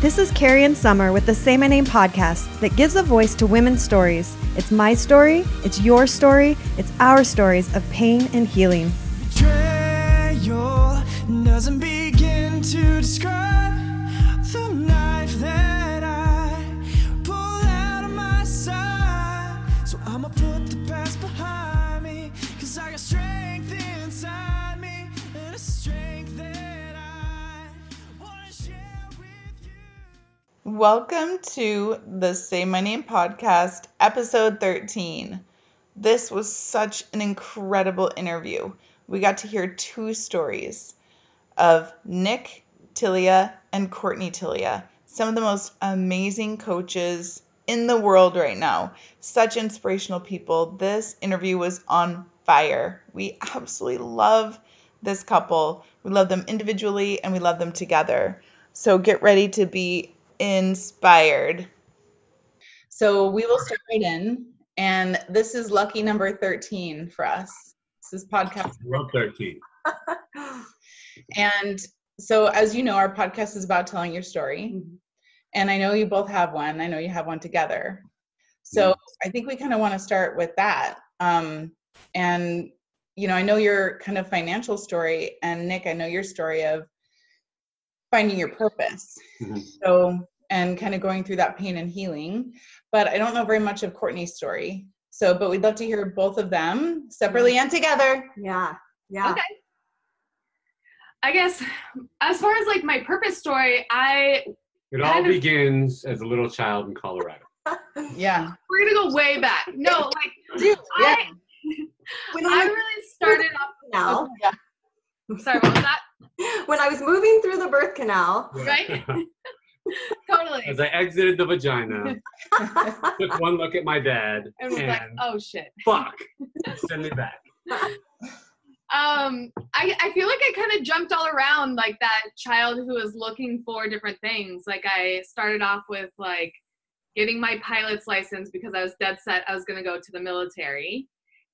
This is Carrie and Summer with the Say My Name podcast that gives a voice to women's stories. It's my story, it's your story, it's our stories of pain and healing. Welcome to the Say My Name podcast, episode 13. This was such an incredible interview. We got to hear two stories of Nick Tillia and Courtney Tillia, some of the most amazing coaches in the world right now. Such inspirational people. This interview was on fire. We absolutely love this couple. We love them individually and we love them together. So get ready to be inspired. So we will start right in. And this is lucky number 13 for us. This is podcast. Love 13. And so, as you know, our podcast is about telling your story. And I know you both have one. I know you have one together. So I think we kind of want to start with that. Um, and, you know, I know your kind of financial story. And Nick, I know your story of finding your purpose. Mhm. So, and kind of going through that pain and healing. But I don't know very much of Courtney's story. So, but we'd love to hear both of them separately and together. Yeah. Yeah. Okay. I guess as far as like my purpose story, I It all of- begins as a little child in Colorado. Yeah. we're gonna go way back. No, like Yeah. I, When I I, really started off. canal, Sorry, what was that? when I was moving through the birth canal, Right? Totally. As I exited the vagina, took one look at my dad, And was and like, oh shit. fuck, send me back. Um, I I feel like I kind of jumped all around like that child who was looking for different things. Like I started off with like getting my pilot's license because I was dead set I was gonna go to the military.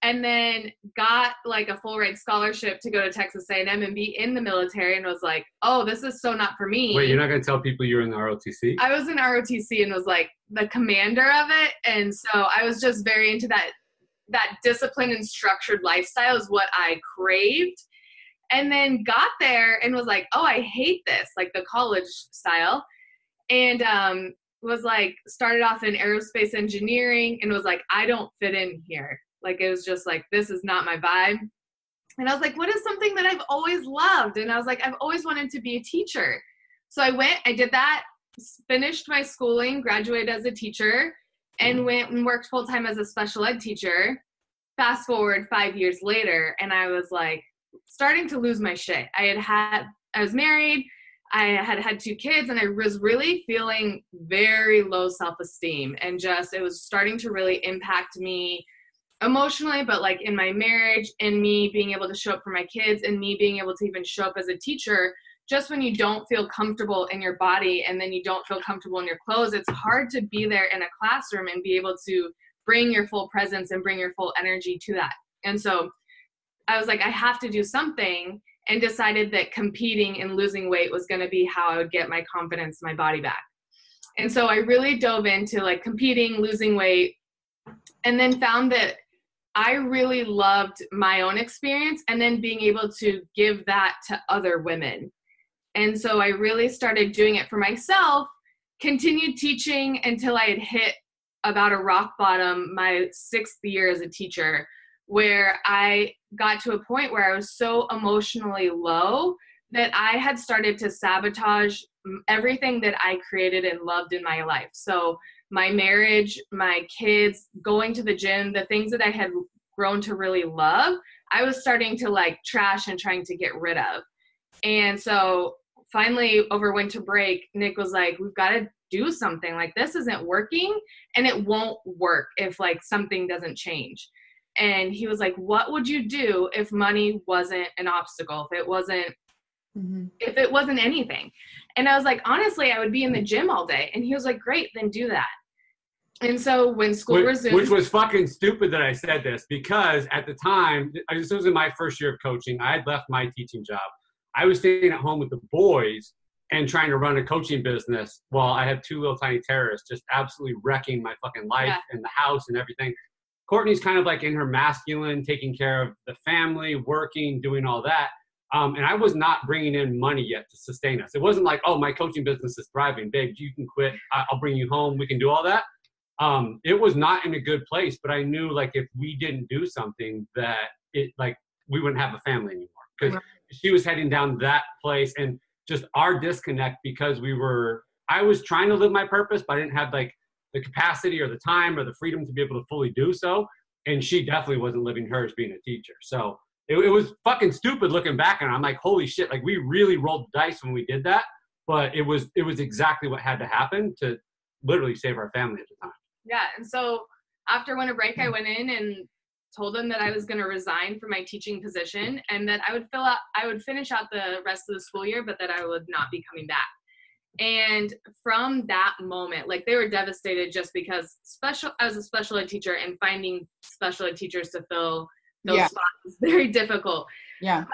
And then got like a full ride scholarship to go to Texas A&M and be in the military and was like, oh, this is so not for me. Wait, you're not going to tell people you're in the ROTC? I was in ROTC and was like the commander of it, and so I was just very into that that discipline and structured lifestyle is what I craved. And then got there and was like, oh, I hate this, like the college style. And um, was like, started off in aerospace engineering and was like, I don't fit in here. Like, it was just like, this is not my vibe. And I was like, what is something that I've always loved? And I was like, I've always wanted to be a teacher. So I went, I did that, finished my schooling, graduated as a teacher, and mm-hmm. went and worked full time as a special ed teacher. Fast forward five years later, and I was like starting to lose my shit. I had had, I was married, I had had two kids, and I was really feeling very low self esteem, and just it was starting to really impact me emotionally, but like in my marriage, and me being able to show up for my kids, and me being able to even show up as a teacher just when you don't feel comfortable in your body and then you don't feel comfortable in your clothes, it's hard to be there in a classroom and be able to bring your full presence and bring your full energy to that. And so I was like, I have to do something and decided that competing and losing weight was going to be how I would get my confidence, my body back. And so I really dove into like competing, losing weight, and then found that I really loved my own experience and then being able to give that to other women. And so I really started doing it for myself, continued teaching until I had hit about a rock bottom my sixth year as a teacher, where I got to a point where I was so emotionally low that I had started to sabotage everything that I created and loved in my life. So, my marriage, my kids, going to the gym, the things that I had grown to really love, I was starting to like trash and trying to get rid of. And so finally over winter break, Nick was like, We've got to do something. Like this isn't working and it won't work if like something doesn't change. And he was like, What would you do if money wasn't an obstacle? If it wasn't Mhm. if it wasn't anything. And I was like, honestly, I would be in the gym all day. And he was like, great, then do that. And so when school Which, resumed, which was fucking stupid that I said this because at the time, this was in my first year of coaching. I had left my teaching job. I was staying at home with the boys and trying to run a coaching business while I have two little tiny terrorists just absolutely wrecking my fucking life Yeah. and the house and everything. Courtney's kind of like in her masculine, taking care of the family, working, doing all that. Um, and I was not bringing in money yet to sustain us. It wasn't like, oh, my coaching business is thriving, babe. You can quit. I'll bring you home. We can do all that. Um, it was not in a good place, but I knew like if we didn't do something, that it like we wouldn't have a family anymore because Right. she was heading down that place and just our disconnect because we were. I was trying to live my purpose, but I didn't have like the capacity or the time or the freedom to be able to fully do so. And she definitely wasn't living hers being a teacher. So it, it was fucking stupid looking back and I'm like, holy shit, like we really rolled dice when we did that. But it was it was exactly what had to happen to literally save our family at the time. Yeah, and so after winter break, I went in and told them that I was going to resign from my teaching position and that I would fill out, I would finish out the rest of the school year, but that I would not be coming back. And from that moment, like they were devastated just because special, I was a special ed teacher and finding special ed teachers to fill those Yeah. spots is very difficult Yeah.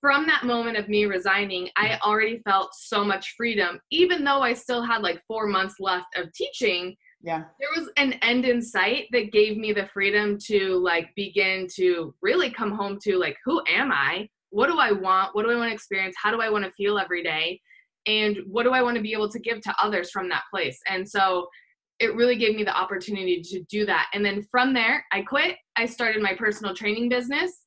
from that moment of me resigning, I already felt so much freedom, even though I still had like four months left of teaching. Yeah. There was an end in sight that gave me the freedom to like begin to really come home to like, who am I? What do I want? What do I want to experience? How do I want to feel every day? And what do I want to be able to give to others from that place? And so it really gave me the opportunity to do that. And then from there, I quit. I started my personal training business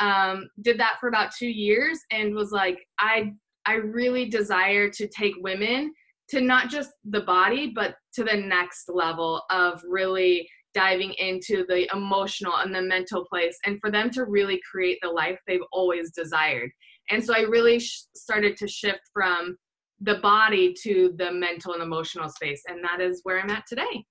um, did that for about two years and was like i i really desire to take women to not just the body but to the next level of really diving into the emotional and the mental place and for them to really create the life they've always desired and so i really sh- started to shift from the body to the mental and emotional space and that is where i'm at today.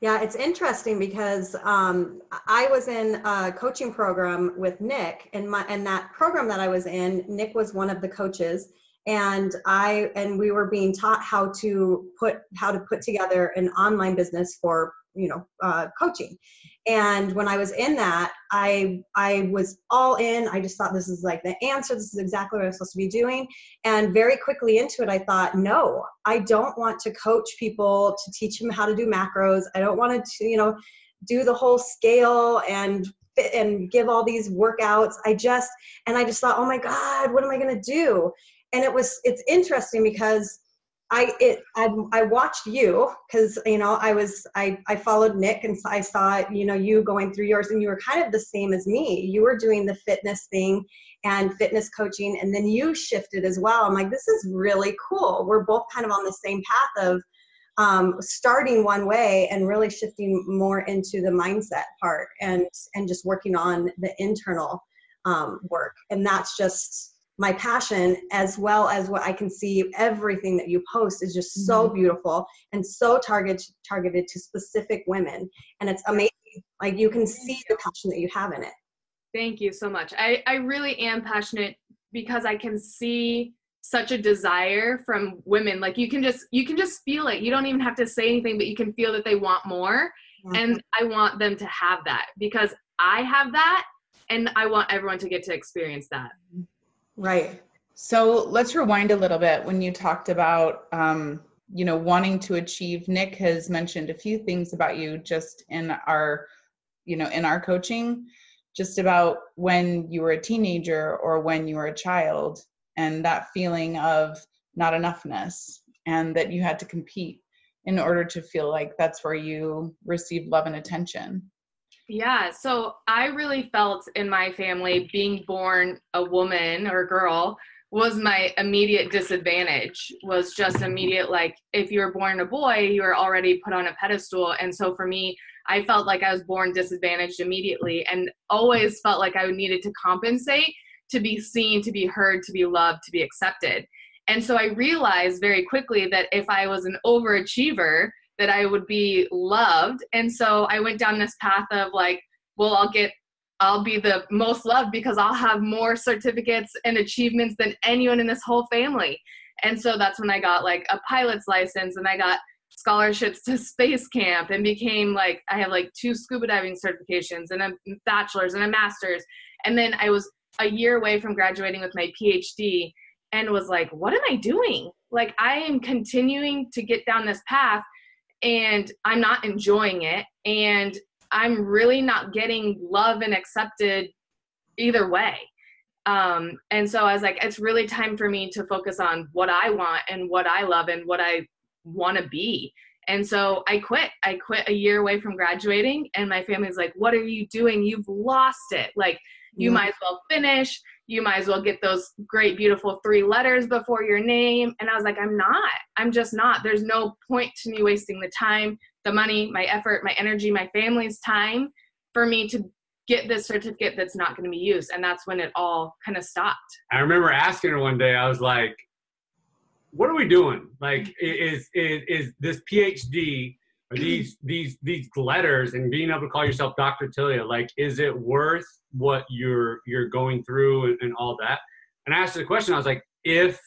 Yeah, it's interesting because um, I was in a coaching program with Nick, and my and that program that I was in, Nick was one of the coaches, and I and we were being taught how to put how to put together an online business for you know uh, coaching. And when I was in that, I I was all in. I just thought this is like the answer. This is exactly what I'm supposed to be doing. And very quickly into it, I thought, no, I don't want to coach people to teach them how to do macros. I don't want to, you know, do the whole scale and fit and give all these workouts. I just, and I just thought, oh my God, what am I going to do? And it was, it's interesting because I, it, I, I watched you because, you know, I was, I, I followed Nick and I saw, you know, you going through yours and you were kind of the same as me. You were doing the fitness thing and fitness coaching and then you shifted as well. I'm like this is really cool. We're both kind of on the same path of um, starting one way and really shifting more into the mindset part and and just working on the internal um, work. And that's just my passion as well as what i can see everything that you post is just so mm-hmm. beautiful and so targeted targeted to specific women and it's amazing like you can see the passion that you have in it Thank you so much. I, I really am passionate because I can see such a desire from women. Like you can just you can just feel it. You don't even have to say anything, but you can feel that they want more. And mm-hmm. I want them to have that because I have that and I want everyone to get to experience that. Mm-hmm. Right So let's rewind a little bit when you talked about, um, you know, wanting to achieve. Nick has mentioned a few things about you just in our, you know, in our coaching, just about when you were a teenager or when you were a child and that feeling of not enoughness and that you had to compete in order to feel like that's where you received love and attention. Yeah, so I really felt in my family being born a woman or a girl was my immediate disadvantage was just immediate like if you were born a boy you were already put on a pedestal. And so for me i felt like i was born disadvantaged immediately and always felt like i needed to compensate to be seen to be heard to be loved to be accepted. And so i realized very quickly that if i was an overachiever that i would be loved and so i went down this path of like well i'll get I'll be the most loved because I'll have more certificates and achievements than anyone in this whole family. And so that's when I got like a pilot's license and I got scholarships to space camp and became like I have like two scuba diving certifications and a bachelor's and a master's. And then I was a year away from graduating with my PhD and was like, what am I doing? like I am continuing to get down this path and I'm not enjoying it and I'm really not getting love and accepted either way. Um, and so I was like, it's really time for me to focus on what I want and what I love and what I want to be. And so I quit. I quit a year away from graduating, and my family's like, What are you doing? You've lost it. Like, you Yeah. might as well finish. You might as well get those great, beautiful three letters before your name. And I was like, I'm not. I'm just not. There's no point to me wasting the time, the money, my effort, my energy, my family's time for me to get this certificate that's not going to be used. And that's when it all kind of stopped. I remember asking her one day, I was like, what are we doing? Like, is, is, is this PhD these, these, these letters and being able to call yourself Dr. Tillia, like, is it worth what you're, you're going through and, and all that? And I asked the question, I was like, if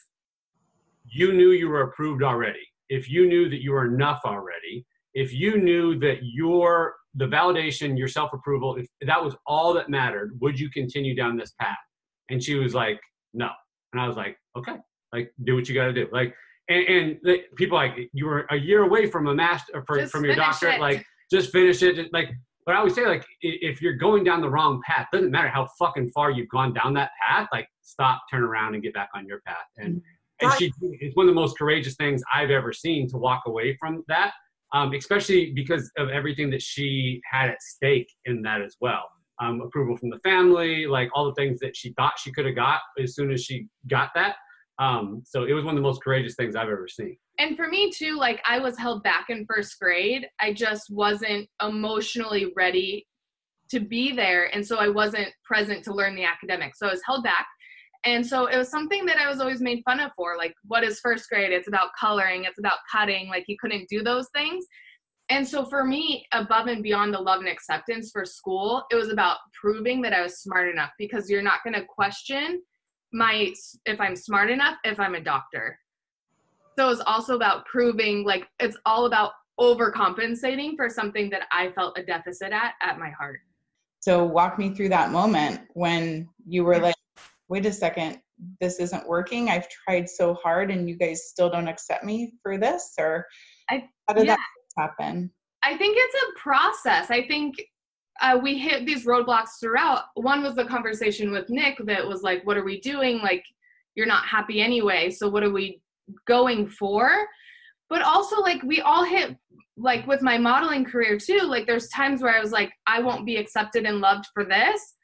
you knew you were approved already, if you knew that you were enough already, if you knew that your, the validation, your self-approval, if that was all that mattered, would you continue down this path? And she was like, no. And I was like, okay, like do what you got to do. Like, and, and the, people like you were a year away from a master for, from your doctorate. it. Like, just finish it. Just, like, but I always say, like, if you're going down the wrong path, doesn't matter how fucking far you've gone down that path. Like, stop, turn around, and get back on your path. And and she, it's one of the most courageous things I've ever seen to walk away from that. Um, especially because of everything that she had at stake in that as well um, approval from the family, like all the things that she thought she could have got as soon as she got that. Um, so it was one of the most courageous things I've ever seen. and for me too like i was held back in first grade. I just wasn't emotionally ready to be there and so i wasn't present to learn the academics. So i was held back. And so it was something that i was always made fun of for like what is first grade? It's about coloring it's about cutting like you couldn't do those things. And so for me above and beyond the love and acceptance for school it was about proving that i was smart enough because you're not going to question my if i'm smart enough if i'm a doctor so it's also about proving like it's all about overcompensating for something that I felt a deficit at at my heart. So walk me through that moment when you were like, wait a second, this isn't working. I've tried so hard and you guys still don't accept me for this? Or I- how did yeah. that happen? I think it's a process. I think uh, we hit these roadblocks throughout. One was the conversation with Nick that was like, what are we doing? Like, you're not happy anyway. So what are we going for? But also, like, we all hit, like, with my modeling career too, like, there's times where I was like, I won't be accepted and loved for this.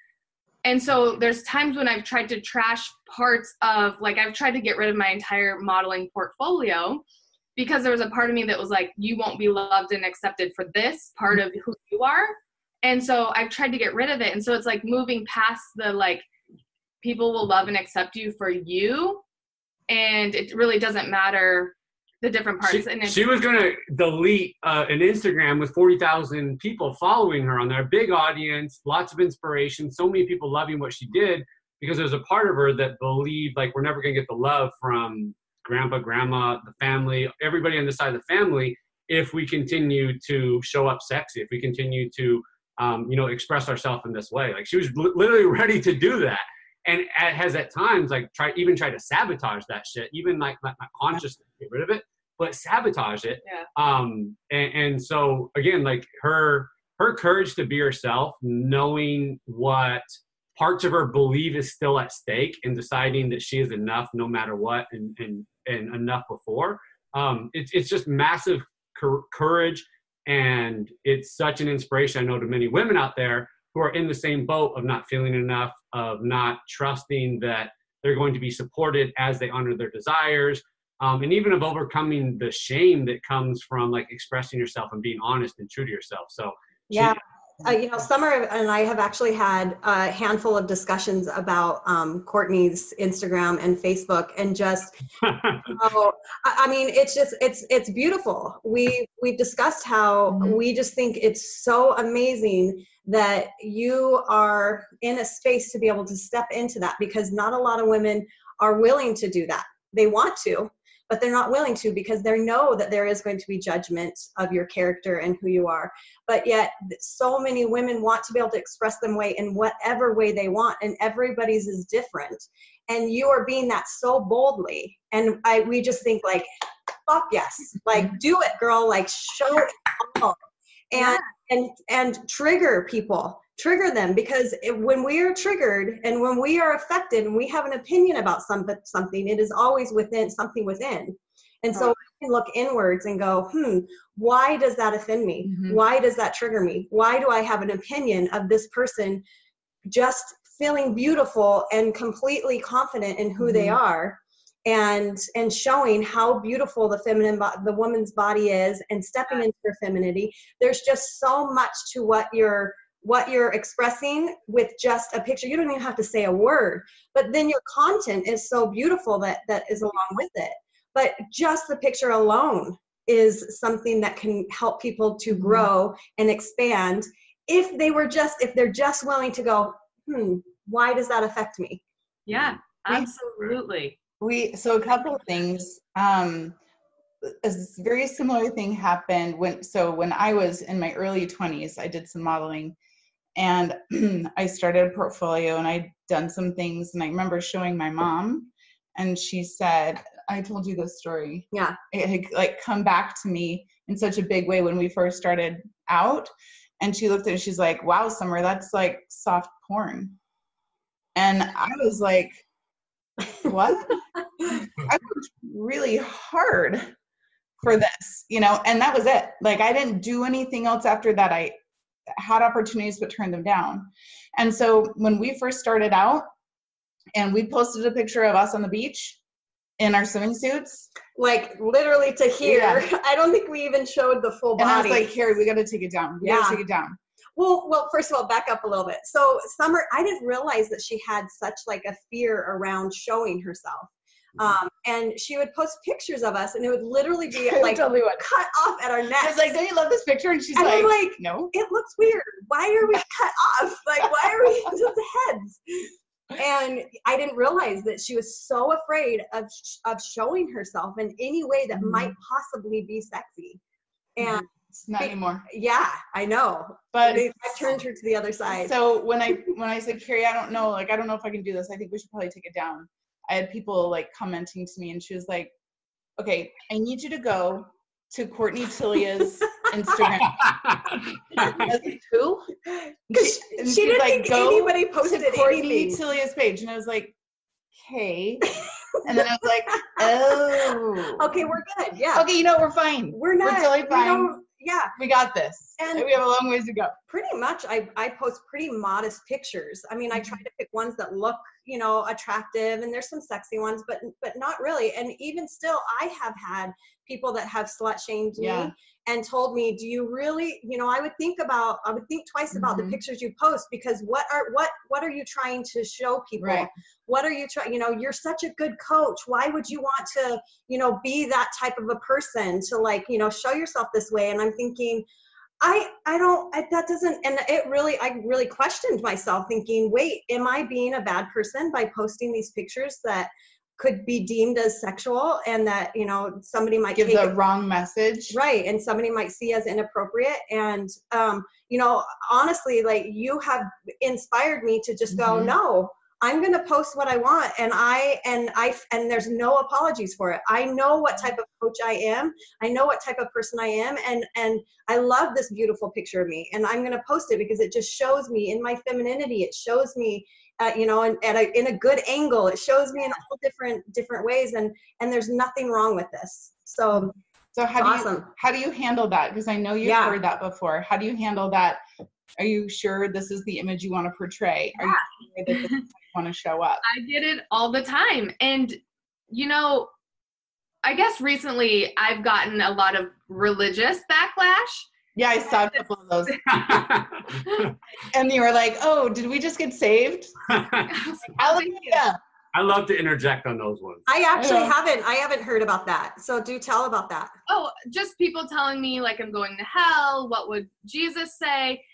And so there's times when I've tried to trash parts of, like, I've tried to get rid of my entire modeling portfolio because there was a part of me that was like, you won't be loved and accepted for this part of who you are. And so I've tried to get rid of it. And so it's like moving past the like, people will love and accept you for you. And it really doesn't matter the different parts. She, and she was going to delete uh, an Instagram with 40,000 people following her on there, big audience, lots of inspiration, so many people loving what she did because there's a part of her that believed like we're never going to get the love from grandpa, grandma, the family, everybody on the side of the family if we continue to show up sexy, if we continue to um, you know express ourselves in this way. Like she was literally ready to do that. And at, has at times like try even try to sabotage that shit, even like not, not consciously get rid of it, but sabotage it. Yeah. Um, and, and so again, like her her courage to be herself, knowing what parts of her believe is still at stake, and deciding that she is enough no matter what, and and and enough before. Um, it's it's just massive courage, and it's such an inspiration. I know to many women out there who are in the same boat of not feeling enough, of not trusting that they're going to be supported as they honor their desires, um, and even of overcoming the shame that comes from like expressing yourself and being honest and true to yourself. So Yeah. Uh, you know, Summer and I have actually had a handful of discussions about um, Courtney's Instagram and Facebook, and just oh, I I mean, it's just it's it's beautiful. We we've discussed how we just think it's so amazing that you are in a space to be able to step into that because not a lot of women are willing to do that. They want to, but they're not willing to because they know that there is going to be judgment of your character and who you are. But yet so many women want to be able to express them way in whatever way they want and everybody's is different. And you are being that so boldly. And i we just think like fuck yes. Like mm-hmm. do it girl. Like show it all. And and and trigger people trigger them because it, when we are triggered and when we are affected and we have an opinion about some, something it is always within something within. And so we can look inwards and go hmm why does that offend me? Mhm. why does that trigger me? Why do i have an opinion of this person just feeling beautiful and completely confident in who they Mhm. are and and showing how beautiful the feminine bo- the woman's body is and stepping into her femininity? There's just so much to what you're what you're expressing with just a picture. You don't even have to say a word but then your content is so beautiful that that is along with it. But just the picture alone is something that can help people to Mhm. grow and expand. If they were just if they're just willing to go hmm why does that affect me? Yeah, absolutely. we so a couple of things um a s- very similar thing happened when so when i was in my early 20s i did some modeling and i started a portfolio and i'd done some things and i remember showing my mom and she said i told you this story Yeah. it had like come back to me in such a big way when we first started out and she looked at it she's like wow summer that's like soft porn and i was like what I worked really hard for this, you know, and that was it. Like I didn't do anything else after that. I had opportunities but turned them down. And so when we first started out and we posted a picture of us on the beach in our swimming suits, like literally to here Yeah. i don't think we even showed the full body. and I was like, Carrie, we gotta take it down. We Yeah. gotta take it down. Well, well, first of all, back up a little bit. So Summer, I didn't realize that she had such like a fear around showing herself. Mm-hmm. Um, and she would post pictures of us and it would literally be like totally cut off at our I neck. was like, don't you love this picture? And she's and like, like, no. it looks weird. Why are we cut off? Like, why are we just heads? And I didn't realize that she was so afraid of of showing herself in any way that Mhm. might possibly be sexy. And not anymore. yeah, I know. But I turned her to the other side. So when I when I said Carrie, I don't know, like I don't know if I can do this. I think we should probably take it down. I had people like commenting to me, and she was like, "Okay, I need you to go to Courtney Tillia's Instagram." I was like, Who? Because And she didn't like, think "Go anybody to posted Courtney anything. Tillia's page, and I was like, "Okay." And then I was like, "Oh, Okay, we're good. Yeah, okay. You know, we're fine. we're not. totally we fine. Yeah, We got this. And- And we have a long ways to go." pretty much. I I post pretty modest pictures. I mean, I try to pick ones that look, you know, attractive, and there's some sexy ones, but but not really. And even still, I have had people that have slut shamed Yeah. me and told me, "Do you really?" You know, I would think about. I would think twice about Mhm. the pictures you post because what are what what are you trying to show people? Right. what are you trying you know you're such a good coach why would you want to you know be that type of a person to like you know show yourself this way and i'm thinking i i don't I, that doesn't and it really i really questioned myself thinking wait am i being a bad person by posting these pictures that could be deemed as sexual and that you know somebody might Give take the it wrong message. right and somebody might see as inappropriate and um you know honestly like you have inspired me to just go Mhm. no i'm going to post what i want and i and i and there's no apologies for it i know what type of coach i am i know what type of person i am and and i love this beautiful picture of me and i'm going to post it because it just shows me in my femininity it shows me uh, you know, and at a, in a good angle, it shows me in all different different ways, and and there's nothing wrong with this. So So how do you how do you handle that? Because I know you've Yeah. heard that before. How do you handle that? Are you sure this is the image you want to portray? Are you sure that this is you want to show up? I get it all the time. And, you know, I guess recently I've gotten a lot of religious backlash. Yeah, I saw a couple of those, and you were like, "Oh, did we just get saved?" Hallelujah! I love to interject on those ones. I actually Yeah. haven't I haven't heard about that. So do tell about that. oh, just people telling me like I'm going to hell. What would Jesus say?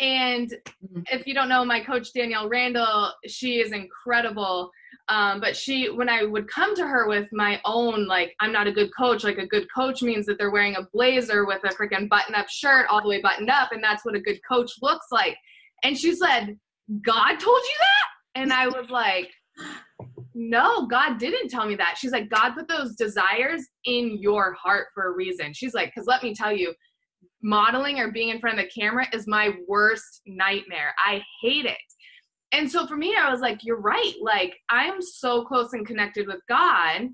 And Mhm. if you don't know my coach Danielle Randall, she is incredible. Um, but she, when I would come to her with my own, like, I'm not a good coach, like, a good coach means that they're wearing a blazer with a freaking button up shirt all the way buttoned up, and that's what a good coach looks like. And she said, God told you that? And I was like, no, God didn't tell me that. She's like, God put those desires in your heart for a reason. She's like, because let me tell you, modeling or being in front of the camera is my worst nightmare. I hate it. And so for me, I was like, you're right. Like, I'm so close and connected with God.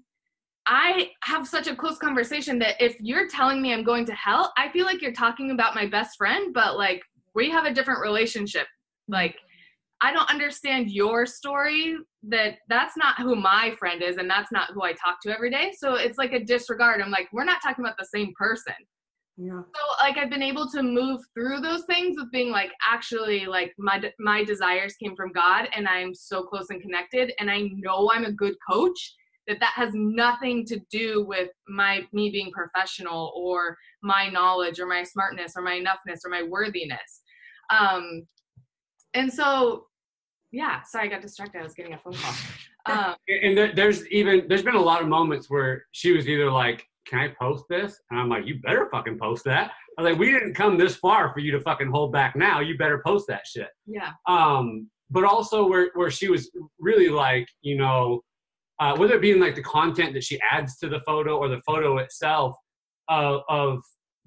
I have such a close conversation that if you're telling me I'm going to hell, I feel like you're talking about my best friend, but like, we have a different relationship. Like, I don't understand your story that that's not who my friend is and that's not who I talk to every day. So it's like a disregard. I'm like, we're not talking about the same person. Yeah. So like I've been able to move through those things with being like actually like my my desires came from God and I'm so close and connected and I know I'm a good coach that that has nothing to do with my me being professional or my knowledge or my smartness or my enoughness or my worthiness. Um and so yeah, sorry I got distracted. I was getting a phone call. Um, And there, there's even there's been a lot of moments where she was either like, "Can I post this?" And I'm like, "You better fucking post that." I was like, "We didn't come this far for you to fucking hold back now. You better post that shit." yeah. um, but also where, where she was really like, you know, uh, whether it be in like the content that she adds to the photo or the photo itself uh, of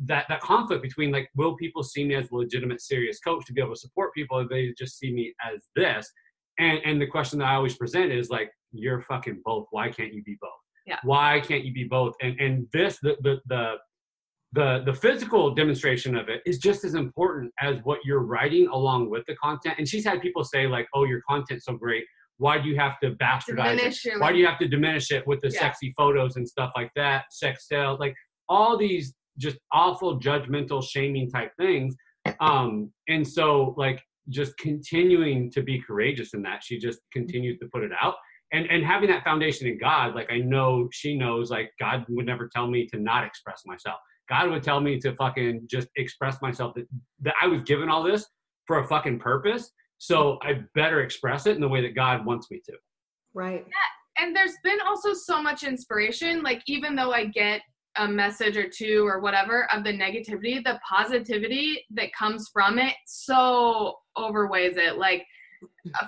that, that conflict between like, will people see me as a legitimate, serious coach to be able to support people or they just see me as this? And, and the question that I always present is like, you're fucking both. Why can't you be both? Yeah. Why can't you be both? And, and this, the, the, the, the the physical demonstration of it is just as important as what you're writing along with the content. And she's had people say like, "Oh, your content's so great. Why do you have to bastardize Diminish it? Why do you have to diminish it with the Yeah. sexy photos and stuff like that? Sex sales, like all these just awful judgmental, shaming type things. Um, and so like just continuing to be courageous in that, she just continues to put it out. And, and having that foundation in God, like I know she knows, like God would never tell me to not express myself. God would tell me to fucking just express myself that, that I was given all this for a fucking purpose. So I better express it in the way that God wants me to. Right. and there's been also so much inspiration like even though i get a message or two or whatever of the negativity the positivity that comes from it so overweighs it like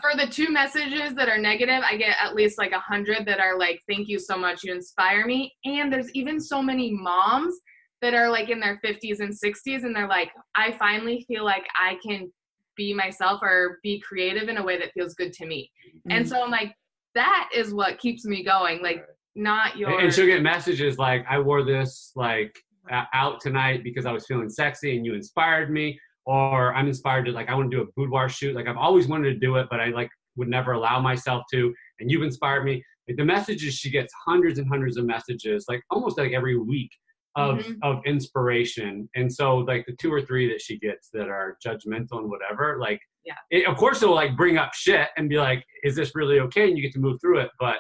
for the two messages that are negative i get at least like a hundred that are like thank you so much you inspire me. And there's even so many moms that are like in their 50s and 60s and they're like i finally feel like i can be myself or be creative in a way that feels good to me. And so i'm like that is what keeps me going like not your And she'll get messages like, I wore this like uh, out tonight because I was feeling sexy and you inspired me. Or I'm inspired to like, I want to do a boudoir shoot. Like I've always wanted to do it, but I like would never allow myself to. And you've inspired me. Like, the messages, she gets hundreds and hundreds of messages, like almost like every week of, Mhm. of inspiration. And so like the two or three that she gets that are judgmental and whatever, like, Yeah. it, of course it'll like bring up shit and be like, is this really okay? And you get to move through it. But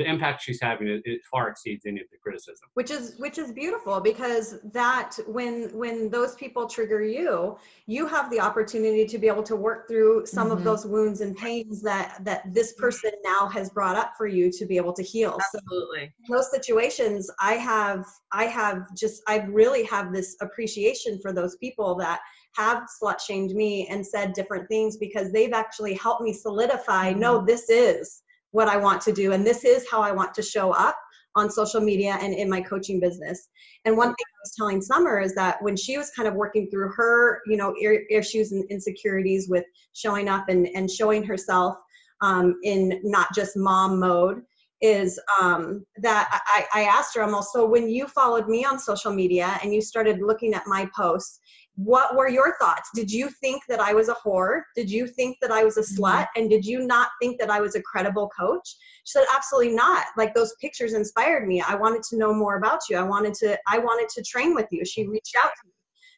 the impact she's having it, it far exceeds any of the criticism. which is which is beautiful because that when when those people trigger you you have the opportunity to be able to work through some Mhm. of those wounds and pains that that this person now has brought up for you to be able to heal so absolutely in those situations i have i have just i really have this appreciation for those people that have slut shamed me and said different things because they've actually helped me solidify no this is what i want to do. And this is how i want to show up on social media and in my coaching business. And one thing i was telling summer is that when she was kind of working through her you know issues and insecurities with showing up and, and showing herself um, in not just mom mode is um, that I, I asked her almost so when you followed me on social media and you started looking at my posts what were your thoughts? Did you think that i was a whore? Did you think that i was a mm-hmm. slut? And did you not think that i was a credible coach? She said absolutely not. Like those pictures inspired me. I wanted to know more about you. I wanted to i wanted to train with you. She reached out to me.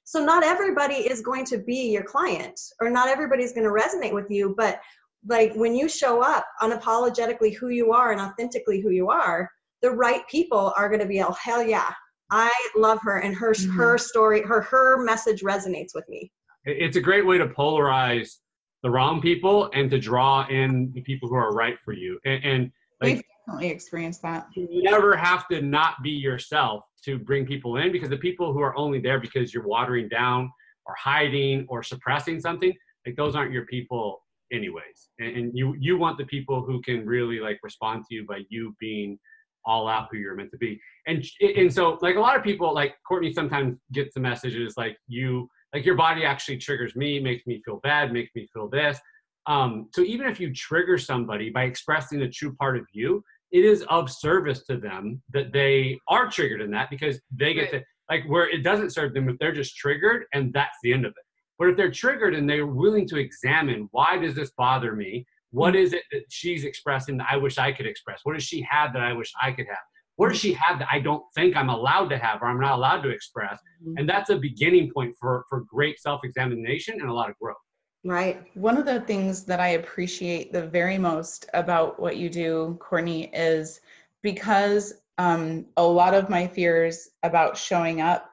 So not everybody is going to be your client or not everybody's going to resonate with you but like when you show up unapologetically who you are and authentically who you are the right people are going to be oh hell yeah i love her and her Mhm. her story her her message resonates with me It's a great way to polarize the wrong people and to draw in the people who are right for you. And, and Like We've definitely experienced that. you never have to not be yourself to bring people in because the people who are only there because you're watering down or hiding or suppressing something, like those aren't your people anyways. And, and you you want the people who can really like respond to you by you being all out who you're meant to be. And and so like a lot of people like Courtney sometimes gets the messages like you like your body actually triggers me, makes me feel bad, makes me feel this. Um, so even if you trigger somebody by expressing a true part of you, it is of service to them that they are triggered in that because they get Right. to like where it doesn't serve them if they're just triggered and that's the end of it. But if they're triggered and they're willing to examine why does this bother me? What is it that she's expressing that I wish I could express? What does she have that I wish I could have? What does she have that I don't think I'm allowed to have or I'm not allowed to express? And that's a beginning point for for great self-examination and a lot of growth. Right. One of the things that I appreciate the very most about what you do, Courtney, is because um, a lot of my fears about showing up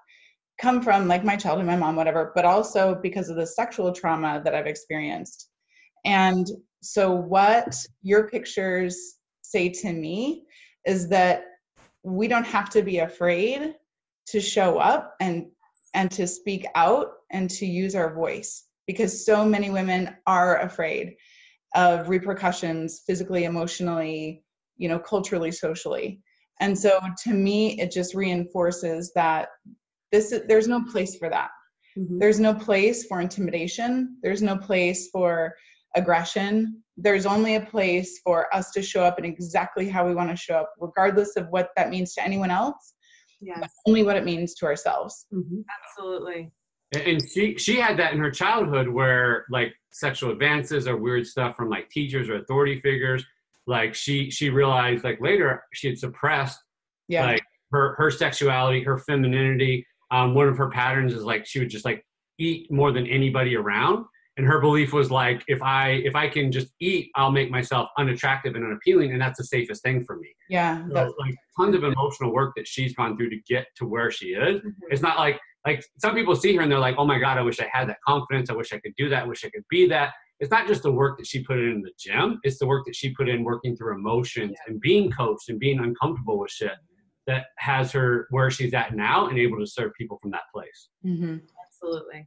come from like my childhood, my mom, whatever, but also because of the sexual trauma that I've experienced. And so, what your pictures say to me is that we don't have to be afraid to show up and and to speak out and to use our voice because so many women are afraid of repercussions physically emotionally you know culturally socially. And so to me it just reinforces that this is, there's no place for that. Mhm. there's no place for intimidation. There's no place for aggression there's only a place for us to show up in exactly how we want to show up regardless of what that means to anyone else Yes, only what it means to ourselves Mhm. absolutely. And- And she she had that in her childhood where like sexual advances or weird stuff from like teachers or authority figures. Like she she realized like later she had suppressed yeah like her her sexuality, her femininity. Um, one of her patterns is like she would just like eat more than anybody around, and her belief was like if I if I can just eat, I'll make myself unattractive and unappealing, and that's the safest thing for me. yeah So, that's like tons of emotional work that she's gone through to get to where she is. Mhm. It's not like like some people see her and they're like, oh my god, I wish I had that confidence. I wish I could do that. I wish I could be that. It's not just the work that she put in in the gym. It's the work that she put in working through emotions and being coached and being uncomfortable with shit that has her where she's at now and able to serve people from that place. hmm Absolutely.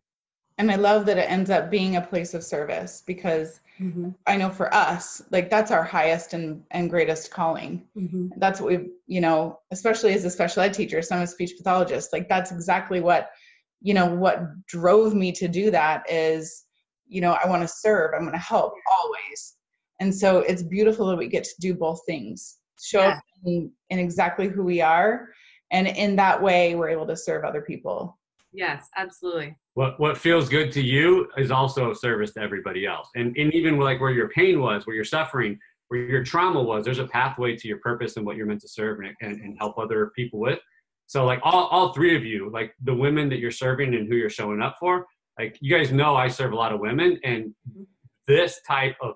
And i love that it ends up being a place of service because Mhm. i know for us like that's our highest and, and greatest calling Mhm. that's what we've you know especially as a special ed teacher some as speech pathologist like that's exactly what you know what drove me to do that is you know i want to serve i want to help always and so it's beautiful that we get to do both things show up in, in exactly who we are and in that way we're able to serve other people Yes, absolutely. What what feels good to you is also a service to everybody else. And and even like where your pain was, where your suffering, where your trauma was, there's a pathway to your purpose and what you're meant to serve and, and, and help other people with. So like all, all three of you, like the women that you're serving and who you're showing up for, like you guys know I serve a lot of women and mm-hmm. this type of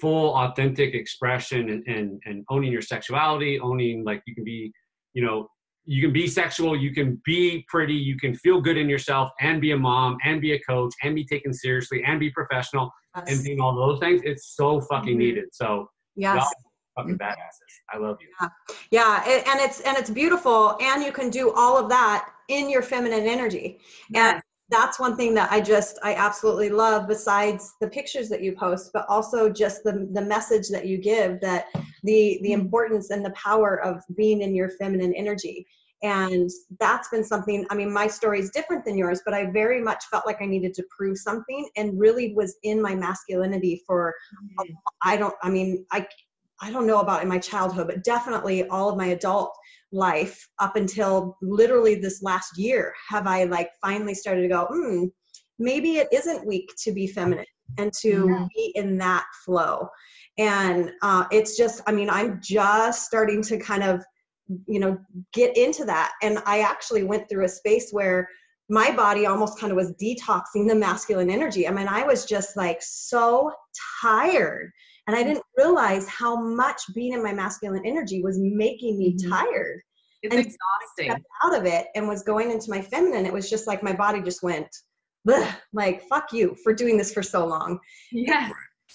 full authentic expression and, and, and owning your sexuality, owning like you can be, you know, you can be sexual, you can be pretty, you can feel good in yourself and be a mom and be a coach and be taken seriously and be professional and Yes. being all those things. It's so fucking Mhm. needed. So Yes. fucking badasses. I love you. Yeah, a- and it's and it's beautiful, and you can do all of that in your feminine energy. And that's one thing that I just I absolutely love. Besides the pictures that you post, but also just the the message that you give that the the mm-hmm. importance and the power of being in your feminine energy. And that's been something. I mean, my story is different than yours, but I very much felt like I needed to prove something, and really was in my masculinity for mm-hmm. I don't, I mean, I, I don't know about in my childhood, but definitely all of my adult life up until literally this last year have I like finally started to go, hmm, maybe it isn't weak to be feminine and to Mhm. be in that flow. And uh, it's just, I mean, I'm just starting to kind of, you know, get into that. And I actually went through a space where my body almost kind of was detoxing the masculine energy. I mean, I was just like so tired. And I didn't realize how much being in my masculine energy was making me Mhm. tired. It's And- exhausting. Stepped out of it and was going into my feminine. It was just like my body just went, like, fuck you for doing this for so long. Yes.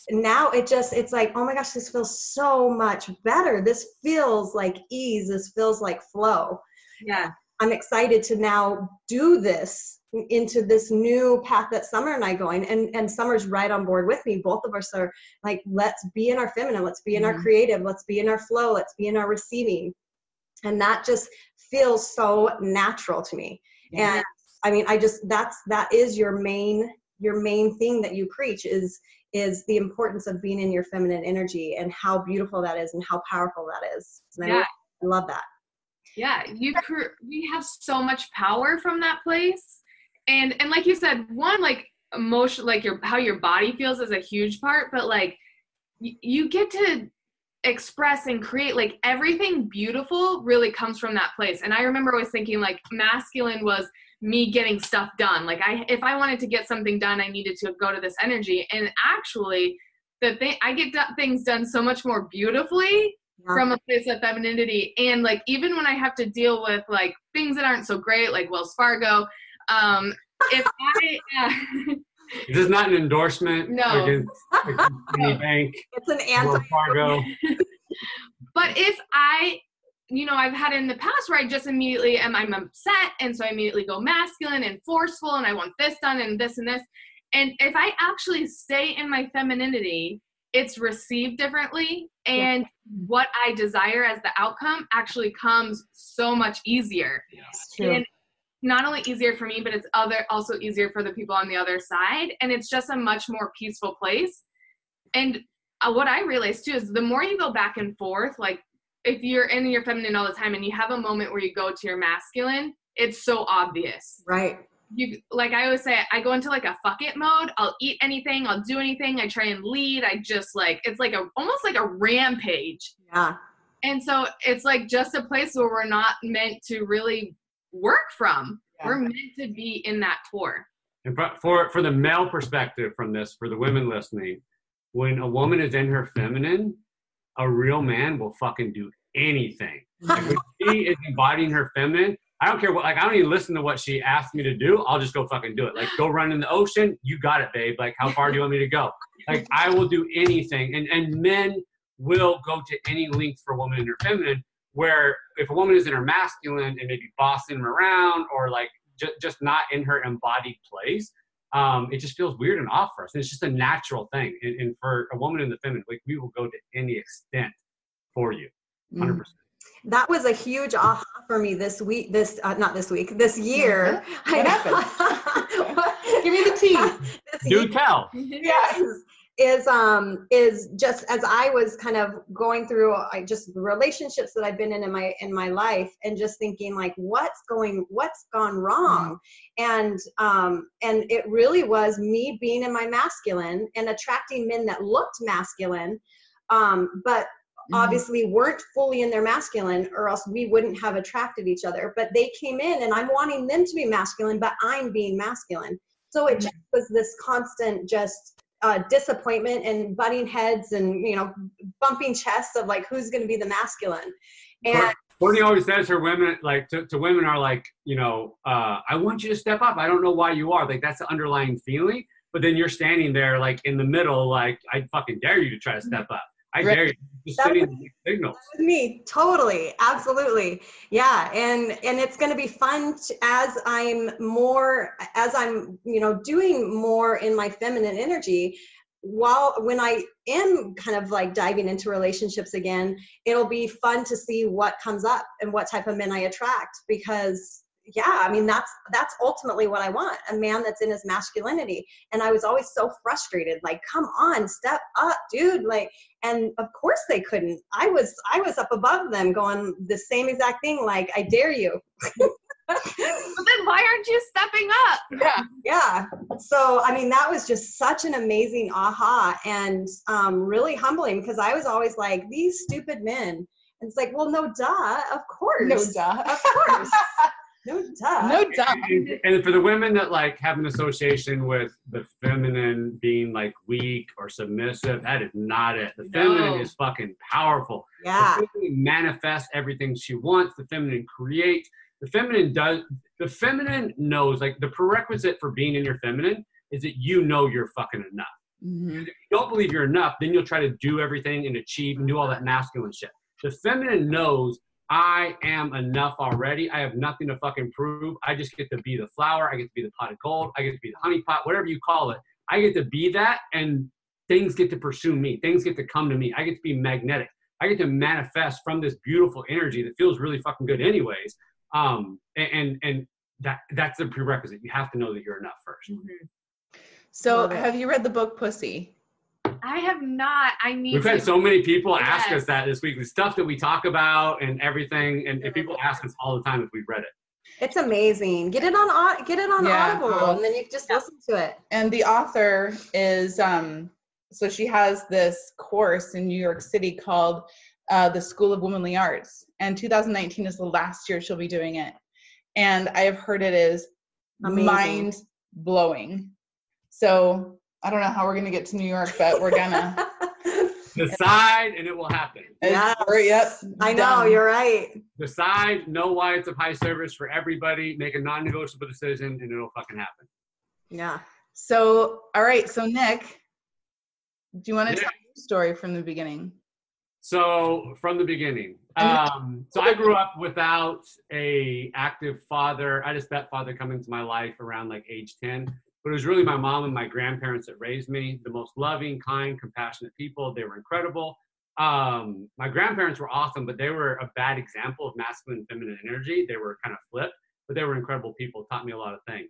now it just it's like oh my gosh this feels so much better this feels like ease this feels like flow Yeah. I'm excited to now do this into this new path that summer and i going and and summer's right on board with me both of us are like let's be in our feminine let's be in our Mhm. creative let's be in our flow let's be in our receiving and that just feels so natural to me Yeah. and i mean i just that's that is your main your main thing that you preach is is the importance of being in your feminine energy and how beautiful that is and how powerful that is and I Yeah. I love that yeah you cr- we have so much power from that place. And and like you said one like emotion like your how your body feels is a huge part but like y- you get to express and create like everything beautiful really comes from that place. And i remember always thinking like masculine was me getting stuff done. Like i if i wanted to get something done i needed to go to this energy. And actually the thing i get things done so much more beautifully Yeah. from a place of femininity and like even when i have to deal with like things that aren't so great like wells fargo um if i uh, This is not an endorsement No. against against any bank it's an or anti Fargo. but if i you know i've had in the past where i just immediately am i'm upset and so i immediately go masculine and forceful and i want this done and this and this and if i actually stay in my femininity it's received differently and what i desire as the outcome actually comes so much easier. It's true. and not only easier for me but it's other also easier for the people on the other side and it's just a much more peaceful place. And uh, what i realized too is the more you go back and forth like if you're in your feminine all the time and you have a moment where you go to your masculine it's so obvious. Right you like i always say i go into like a fuck it mode i'll eat anything i'll do anything i try and lead i just like it's like a almost like a rampage yeah and so it's like just a place where we're not meant to really work from. Yeah. We're meant to be in that core. And for- for for the male perspective from this, for the women listening, when a woman is in her feminine, a real man will fucking do anything. Like when she is embodying her feminine, I don't care what. Like I don't even listen to what she asked me to do. I'll just go fucking do it. Like go run in the ocean. You got it, babe. Like how far do you want me to go? Like I will do anything. And and men will go to any length for a woman in her feminine. Where if a woman is in her masculine and maybe bossing them around or like just just not in her embodied place, um, it just feels weird and off for us. And it's just a natural thing. And, and for a woman in the feminine, like we will go to any extent for you, hundred percent. That was a huge aha for me this week this uh, not this week this year. What happened. Give me the tea. this Do year. tell. yes. Is um is just as i was kind of going through I just relationships that i've been in in my in my life and just thinking like what's going what's gone wrong? And um and it really was me being in my masculine and attracting men that looked masculine um but obviously weren't fully in their masculine or else we wouldn't have attracted each other but they came in and i'm wanting them to be masculine but i'm being masculine so it just was this constant just uh, disappointment and butting heads and you know bumping chests of like who's going to be the masculine and Courtney always says her women like to, to women are like, you know, uh, I want you to step up. I don't know why you are. Like that's the underlying feeling. But then you're standing there like in the middle, like I fucking dare you to try to step up. I Right. dare you. Just That these signals. me totally absolutely yeah and and it's going to be fun to, as i'm more as i'm you know doing more in my feminine energy while when i am kind of like diving into relationships again it'll be fun to see what comes up and what type of men i attract because yeah i mean that's that's ultimately what i want a man that's in his masculinity. And i was always so frustrated like come on step up dude like and of course they couldn't. I was i was up above them going the same exact thing like i dare you. But then why aren't you stepping up? Yeah. yeah. So i mean that was just such an amazing aha and um, really humbling because i was always like these stupid men. And it's like well no duh of course. No duh. of course no doubt. No duh. And, and for the women that like have an association with the feminine being like weak or submissive, that is not it. The feminine No. is fucking powerful. yeah The feminine manifests everything she wants. The feminine creates. The feminine does. The feminine knows. Like the prerequisite for being in your feminine is that you know you're fucking enough. Mhm. if you don't believe you're enough, then you'll try to do everything and achieve and do all that masculine shit. The feminine knows I am enough already. I have nothing to fucking prove. I just get to be the flower. I get to be the pot of gold. I get to be the honey pot, whatever you call it. I get to be that, and things get to pursue me. Things get to come to me. I get to be magnetic. I get to manifest from this beautiful energy that feels really fucking good, anyways. Um, and and, and that that's the prerequisite. You have to know that you're enough first. So, Love it. have you read the book Pussy? I have not. I need We've to. had so many people ask us that this week. The stuff that we talk about and everything, and, and people ask us all the time if we've read it. It's amazing. Get it on Au- get it on Yeah. Audible, and then you just listen to it. And the author is, um, so she has this course in New York City called uh, the School of Womanly Arts. And 2019 is the last year she'll be doing it. And I have heard it is Amazing. mind blowing. So I don't know how we're going to get to New York, but we're gonna. Decide and it will happen. Yeah. Yep. I know done. you're right. Decide, know why it's of high service for everybody, make a non negotiable decision, and it'll fucking happen. Yeah. So, all right. So, Nick, do you want to tell your story from the beginning? So from the beginning, um, so I grew up without a active father. I had a stepfather come into my life around like age ten, but it was really my mom and my grandparents that raised me. The most loving, kind, compassionate people. They were incredible. Um, my grandparents were awesome, but they were a bad example of masculine and feminine energy. They were kind of flipped, but they were incredible people. Taught me a lot of things.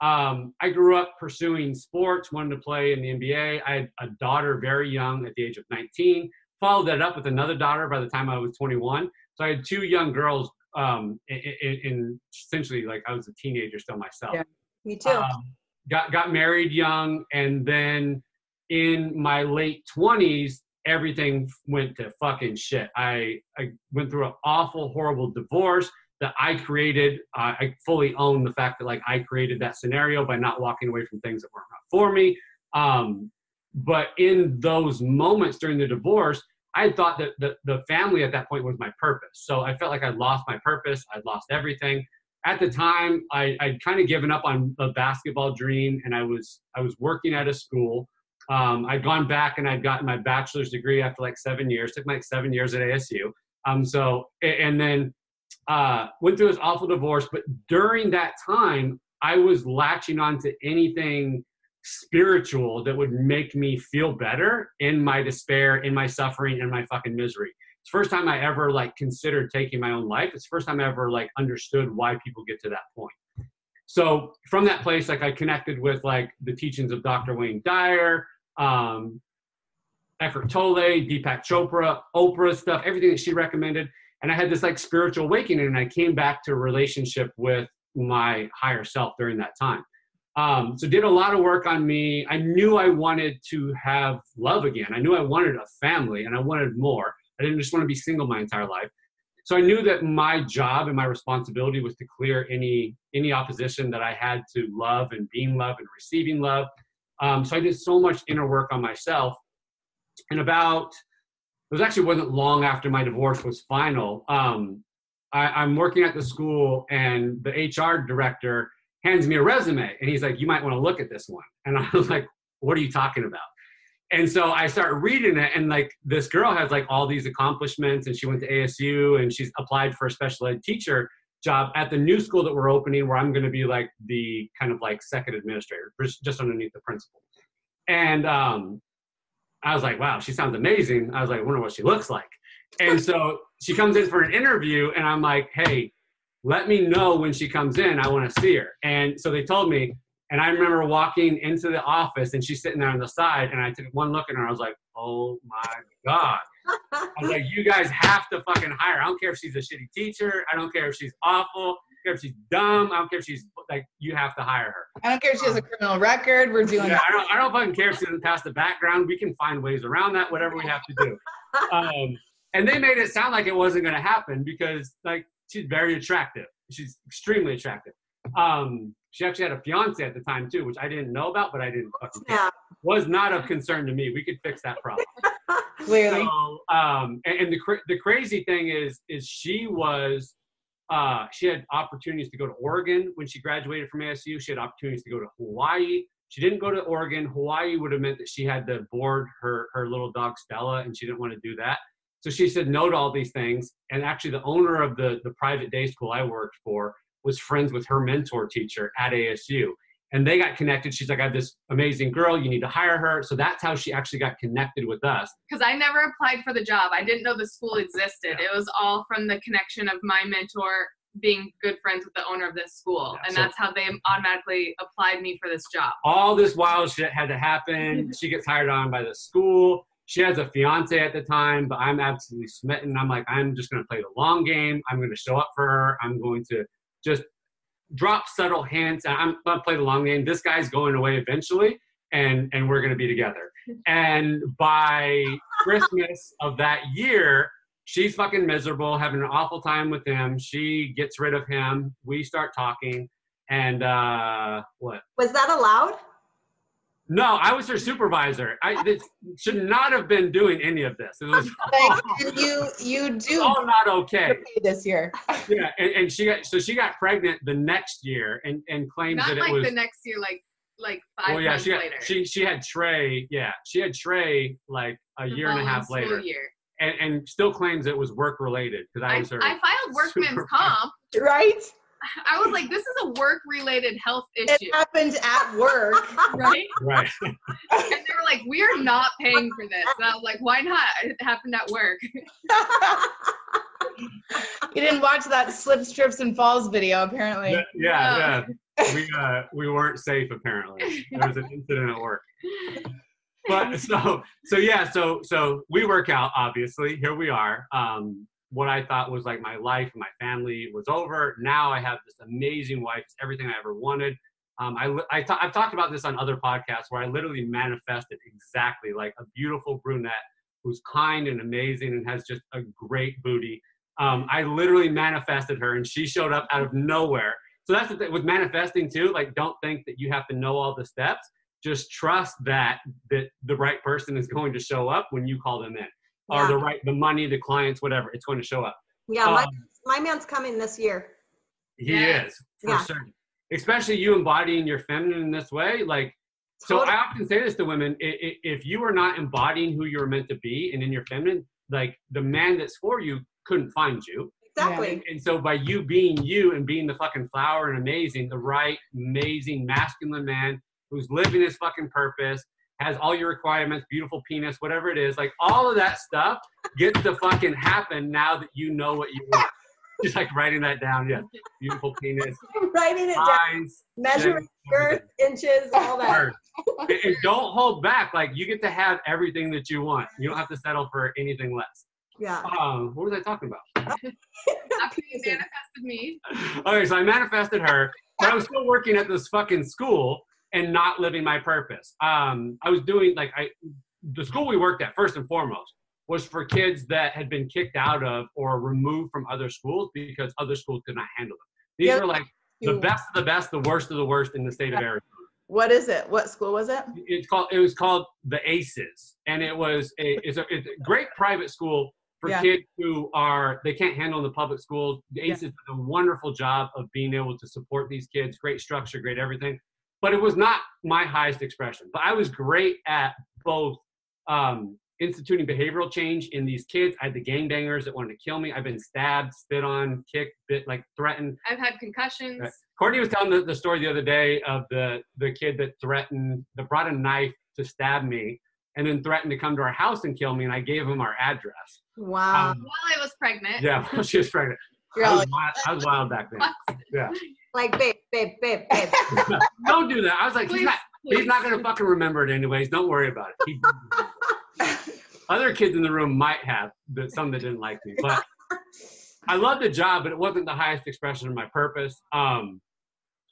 Um, I grew up pursuing sports, wanted to play in the NBA. I had a daughter very young at the age of 19 followed that up with another daughter by the time I was 21. So I had two young girls um, in, in, in essentially like I was a teenager still myself. Yeah. Me too. Um, got got married young, and then in my late 20s, everything went to fucking shit. I I went through an awful, horrible divorce that I created. Uh, I fully own the fact that like I created that scenario by not walking away from things that weren't for me. Um, but in those moments during the divorce, I thought that the, the family at that point was my purpose. So I felt like I'd lost my purpose. I'd lost everything. At the time, I, I'd kind of given up on the basketball dream, and I was I was working at a school. Um, I'd gone back and I'd gotten my bachelor's degree after like seven years. Took like seven years at ASU. Um, so and then uh, went through this awful divorce. But during that time, I was latching on to anything spiritual that would make me feel better in my despair, in my suffering, in my fucking misery. First time I ever like considered taking my own life. It's the first time I ever like understood why people get to that point. So from that place, like I connected with like the teachings of Dr. Wayne Dyer, um, Eckhart Tolle, Deepak Chopra, Oprah stuff, everything that she recommended. And I had this like spiritual awakening and I came back to a relationship with my higher self during that time. Um, so did a lot of work on me. I knew I wanted to have love again. I knew I wanted a family and I wanted more. I didn't just want to be single my entire life. So I knew that my job and my responsibility was to clear any any opposition that I had to love and being love and receiving love. Um, so I did so much inner work on myself. And about it was actually wasn't long after my divorce was final. Um, I, I'm working at the school, and the HR director hands me a resume, and he's like, "You might want to look at this one." And I was like, "What are you talking about?" And so I start reading it, and like this girl has like all these accomplishments, and she went to ASU, and she's applied for a special ed teacher job at the new school that we're opening, where I'm going to be like the kind of like second administrator, just underneath the principal. And um, I was like, wow, she sounds amazing. I was like, I wonder what she looks like. And so she comes in for an interview, and I'm like, hey, let me know when she comes in. I want to see her. And so they told me, and I remember walking into the office, and she's sitting there on the side, and I took one look at her. I was like, oh my god. I was like, you guys have to fucking hire. her. I don't care if she's a shitty teacher. I don't care if she's awful. I don't care if she's dumb. I don't care if she's like, you have to hire her. I don't care if she has a criminal record. We're doing Yeah, I don't, I don't fucking care if she doesn't pass the background. We can find ways around that, whatever we have to do. Um, and they made it sound like it wasn't going to happen because, like, she's very attractive. She's extremely attractive. Um, she actually had a fiance at the time too, which I didn't know about, but I didn't fucking care. Yeah. Was not of concern to me. We could fix that problem. clearly. So, um, and, and the cra- the crazy thing is, is she was, uh, she had opportunities to go to Oregon when she graduated from ASU. She had opportunities to go to Hawaii. She didn't go to Oregon. Hawaii would have meant that she had to board her her little dog Stella, and she didn't want to do that. So she said no to all these things. And actually, the owner of the the private day school I worked for was friends with her mentor teacher at ASU. And they got connected. She's like, I have this amazing girl. You need to hire her. So that's how she actually got connected with us. because I never applied for the job. I didn't know the school existed. It was all from the connection of my mentor being good friends with the owner of this school, Yeah, and so- that's how they automatically applied me for this job. all this wild shit had to happen. she gets hired on by the school. She has a fiance at the time, but I'm absolutely smitten. I'm like, I'm just going to play the long game. I'm going to show up for her. I'm going to just drop subtle hints. I'm going to play the long game. This guy's going away eventually, and and we're going to be together. And by Christmas of that year, she's fucking miserable, having an awful time with him. She gets rid of him. We start talking, and uh, what? Was that allowed? No, I was her supervisor. I this, should not have been doing any of this. It was Like, and you you do all not okay. okay this year. Yeah, and, and she got so she got pregnant the next year and and claimed Not that like it was. the next year, like like five well, yeah, months she got, later. she she had Trey. Yeah, she had Trey like a the year and a half later, Year. and and still claims it was work related because I I, was her. I filed workman's supervisor. comp. Right? I was like, this is a work related health issue. It happened at work. right? right. And they were like, we are not paying for this. And I was like, why not? It happened at work. you didn't watch that slip, strips, and falls video, apparently. yeah, yeah, yeah. We uh we weren't safe apparently. There was an incident at work. but so so yeah so so we work out obviously here we are um what i thought was like my life and my family was over now i have this amazing wife it's everything i ever wanted um, I, I ta- I've talked about this on other podcasts where I literally manifested exactly like a beautiful brunette who's kind and amazing and has just a great booty. Um, I literally manifested her and she showed up out of nowhere. So that's the thing with manifesting too. Like, don't think that you have to know all the steps just trust that that the right person is going to show up when you call them in or the right the money the clients whatever it's going to show up Yeah, my, Um, my man's coming this year. he Yes. is for Yeah. certain especially you embodying your feminine in this way like so Totally. i often say this to women i- i- if you are not embodying who you're meant to be and in your feminine like the man that's for you couldn't find you Exactly. and so by you being you and being the fucking flower and amazing, the right, amazing, masculine man who's living his fucking purpose, has all your requirements, beautiful penis, whatever it is, like all of that stuff gets to fucking happen now that you know what you want. Just like writing that down, yeah. Beautiful penis, Writing it down, eyes, measuring girth, inches, all that. Word. and, and don't hold back. Like you get to have everything that you want. You don't have to settle for anything less. Yeah. Um, what was I talking about? After manifested me, okay, so I manifested her, but I was still working at this fucking school and not living my purpose. Um, I was doing like I, the school we worked at first and foremost was for kids that had been kicked out of or removed from other schools because other schools could not handle them. These Yep. were like the best of the best, the worst of the worst in the state of Arizona. What is it? What school was it? It's called. It was called the Aces, and it was a it's a, it's a great private school for Yeah. kids who are they can't handle the public schools. The Yeah. Aces did a wonderful job of being able to support these kids. Great structure, great everything, but it was not my highest expression. But I was great at both um, instituting behavioral change in these kids. I had the gangbangers that wanted to kill me. I've been stabbed, spit on, kicked, bit like threatened. I've had concussions. Right. Courtney was telling the, the story the other day of the the kid that threatened that brought a knife to stab me and then threatened to come to our house and kill me and I gave him our address. Wow. Um, While I was pregnant. yeah, while she was pregnant. I was, wild, I was wild back then. like, babe, babe, babe, babe. Don't do that. I was like, he's Please, not he's not gonna fucking remember it anyways. Don't worry about it. He- Other kids in the room might have, but some that didn't like me. But I loved the job, but it wasn't the highest expression of my purpose. Um,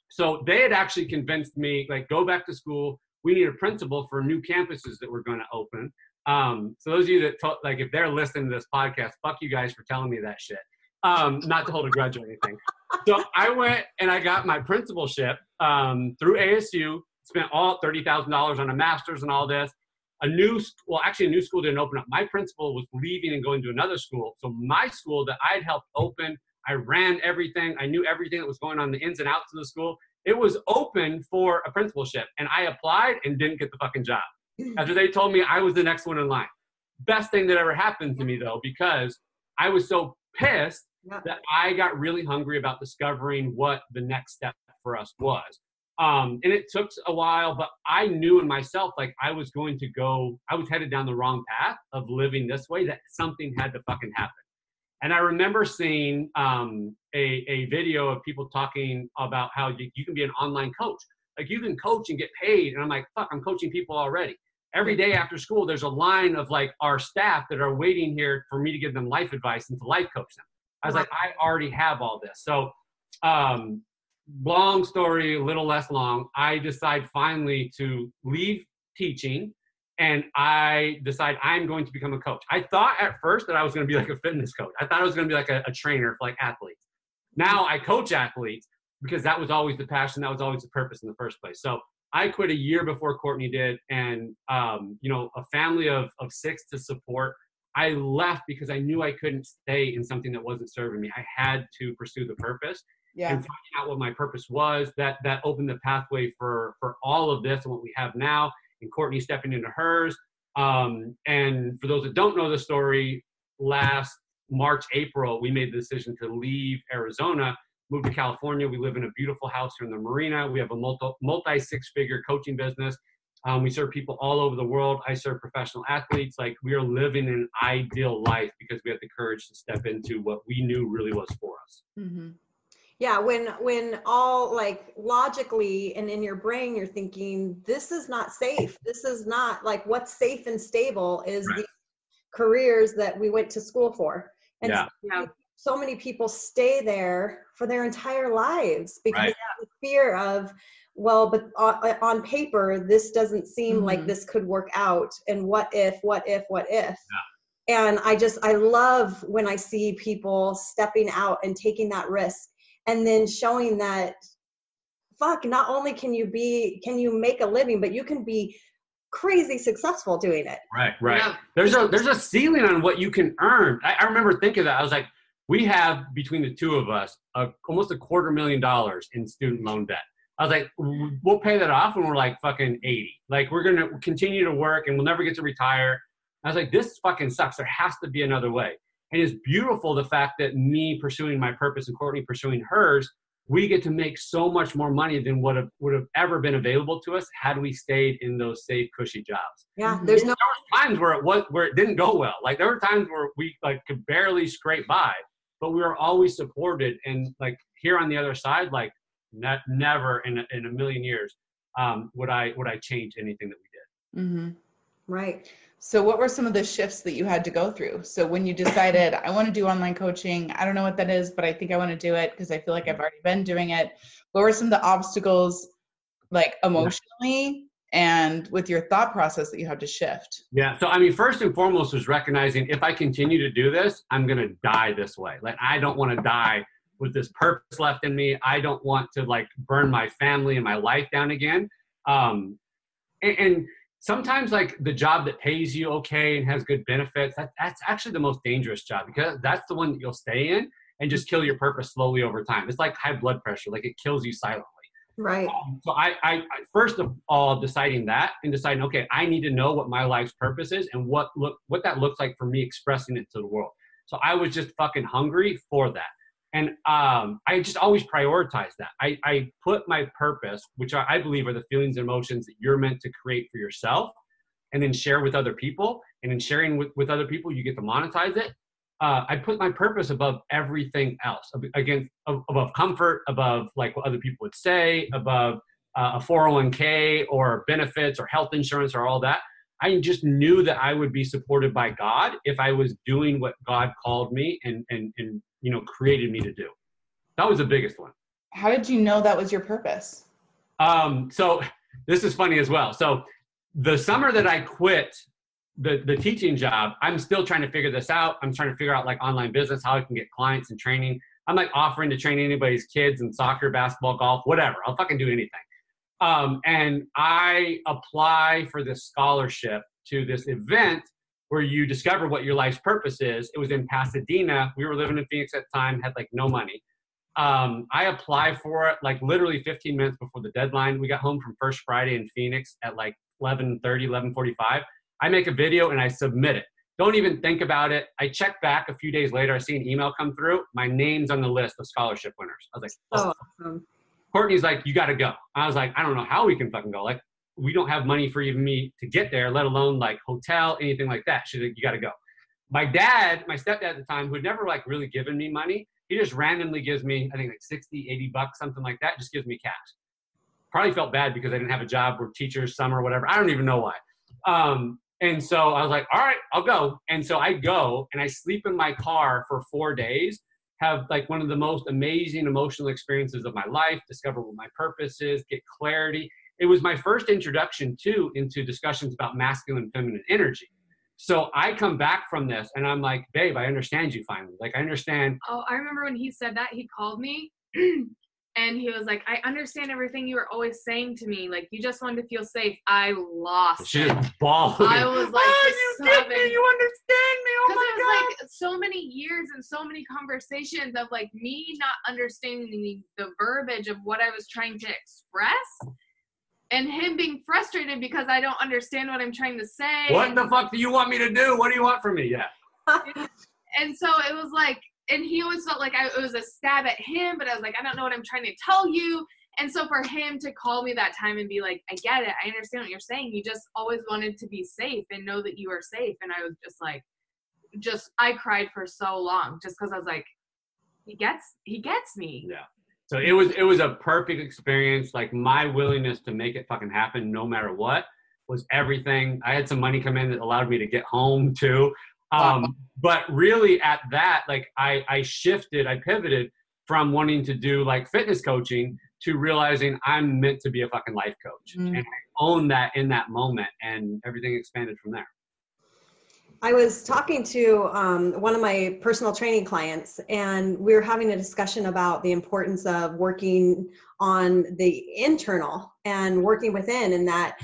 so they had actually convinced me, like, go back to school. We need a principal for new campuses that we're going to open. Um, so those of you that to- like, if they're listening to this podcast, fuck you guys for telling me that shit. Um, not to hold a grudge or anything. So I went and I got my principalship um, through ASU. Spent all thirty thousand dollars on a master's and all this. A new, well, actually, a new school didn't open up. My principal was leaving and going to another school. So my school that I'd helped open, I ran everything. I knew everything that was going on, the ins and outs of the school. it was open for a principalship, and I applied and didn't get the fucking job. After they told me I was the next one in line. Best thing that ever happened to me though, because I was so pissed Yeah. that I got really hungry about discovering what the next step for us was. Um, and it took a while, but I knew in myself like I was going to go, I was headed down the wrong path of living this way, that something had to fucking happen. And I remember seeing um, a, a video of people talking about how you, you can be an online coach. Like you can coach and get paid. And I'm like, fuck, I'm coaching people already. Every day after school, there's a line of like our staff that are waiting here for me to give them life advice and to life coach them. I was like, I already have all this. So, um, long story, a little less long. I decide finally to leave teaching and I decide I'm going to become a coach. I thought at first that I was going to be like a fitness coach. I thought I was going to be like a, a trainer for like athletes. Now I coach athletes because that was always the passion. That was always the purpose in the first place. So I quit a year before Courtney did, and um, you know, a family of of six to support. I left because I knew I couldn't stay in something that wasn't serving me. I had to pursue the purpose Yeah. and finding out what my purpose was. That that opened the pathway for for all of this and what we have now. And Courtney stepping into hers. Um, and for those that don't know the story, last March, April, we made the decision to leave Arizona, move to California. We live in a beautiful house here in the marina. We have a multi, multi six figure coaching business. Um, we serve people all over the world. I serve professional athletes. Like we are living an ideal life because we had the courage to step into what we knew really was for us. Mm-hmm. Yeah, when when all like logically and in your brain you're thinking this is not safe. This is not like what's safe and stable is Right. the careers that we went to school for. And Yeah. Yeah. so many people stay there for their entire lives because Right. of the fear of well but on, on paper this doesn't seem like Mhm. this could work out and what if what if what if and i just i love when i see people stepping out and taking that risk and then showing that fuck not only can you be can you make a living but you can be crazy successful doing it Right, right. Yeah. There's a there's a ceiling on what you can earn. I, I remember thinking that I was like, we have between the two of us a, almost a quarter million dollars in student loan debt. I was like, we'll pay that off when we're like fucking 80. Like we're gonna continue to work and we'll never get to retire. I was like, this fucking sucks. There has to be another way. And it's beautiful the fact that me pursuing my purpose and Courtney pursuing hers, we get to make so much more money than what have, would have ever been available to us had we stayed in those safe, cushy jobs yeah Mhm. there's no times where it was where it didn't go well. Like there were times where we like could barely scrape by, but we were always supported. And like here on the other side, like ne- never in a, in a million years um, would I would I change anything that we did. Mm-hmm. right So, what were some of the shifts that you had to go through? So, when you decided, I want to do online coaching, I don't know what that is, but I think I want to do it because I feel like I've already been doing it. What were some of the obstacles, like emotionally and with your thought process that you had to shift? Yeah. So I mean, first and foremost was recognizing if I continue to do this, I'm gonna die this way. Like I don't want to die with this purpose left in me. I don't want to like burn my family and my life down again. Um, and, and sometimes like the job that pays you okay and has good benefits, that, that's actually the most dangerous job because that's the one that you'll stay in and just kill your purpose slowly over time. It's like high blood pressure, like it kills you silently. right Um, so I, I, I first of all deciding that and deciding okay i need to know what my life's purpose is and what look what that looks like for me expressing it to the world so i was just fucking hungry for that and um, i just always prioritize that. I, I put my purpose which I, believe are the feelings and emotions that you're meant to create for yourself and then share with other people. And in sharing with, with other people you get to monetize it. Uh, I put my purpose above everything else, against above comfort, above like what other people would say, above uh, a 401k or benefits or health insurance or all that. I just knew that I would be supported by God if I was doing what God called me and and and you know created me to do. That was the biggest one. How did you know that was your purpose? Um, so this is funny as well. So the summer that I quit the, the teaching job, I'm still trying to figure this out. I'm trying to figure out like online business, how I can get clients and training. I'm like offering to train anybody's kids in soccer, basketball, golf, whatever. I'll fucking do anything. Um, and I apply for this scholarship to this event where you discover what your life's purpose is. It was in Pasadena. We were living in Phoenix at the time, had like no money. Um, I apply for it like literally 15 minutes before the deadline. We got home from First Friday in Phoenix at like 11:30, 11:45. I make a video and I submit it. Don't even think about it. I check back a few days later. I see an email come through. My name's on the list of scholarship winners. I was like, oh. awesome. Courtney's like, you got to go. I was like, I don't know how we can fucking go. Like, we don't have money for even me to get there, let alone like hotel, anything like that. She's like, you got to go. My dad, my stepdad at the time, who had never like really given me money, he just randomly gives me, I think like 60, 80 bucks, something like that, just gives me cash. Probably felt bad because I didn't have a job or teachers, summer, whatever. I don't even know why. Um, and so I was like, all right, I'll go. And so I go and I sleep in my car for four days have like one of the most amazing emotional experiences of my life, discover what my purpose is, get clarity. It was my first introduction too into discussions about masculine feminine energy. So I come back from this and I'm like, babe, I understand you finally. Like I understand. Oh, I remember when he said that, he called me and he was like, I understand everything you were always saying to me. Like, you just wanted to feel safe. I lost She it. just bawled. I was like, oh, you get me. sobbing. You understand me. Oh Because my it God. was like so many years and so many conversations of like me not understanding the, the verbiage of what I was trying to express and him being frustrated because I don't understand what I'm trying to say. what the fuck do you want me to do? What do you want from me? Yeah. and so it was like, and he always felt like I, it was a stab at him, but I was like, I don't know what I'm trying to tell you. And so for him to call me that time and be like, I get it, I understand what you're saying. You just always wanted to be safe and know that you are safe. And I was just like, just I cried for so long just because I was like, he gets he gets me. Yeah. So it was it was a perfect experience. Like my willingness to make it fucking happen, no matter what, was everything. I had some money come in that allowed me to get home too. Um, but really, at that, like I I shifted, I pivoted from wanting to do like fitness coaching to realizing I'm meant to be a fucking life coach, Mm. and I own that in that moment, and everything expanded from there. I was talking to um, one of my personal training clients, and we were having a discussion about the importance of working on the internal and working within, and that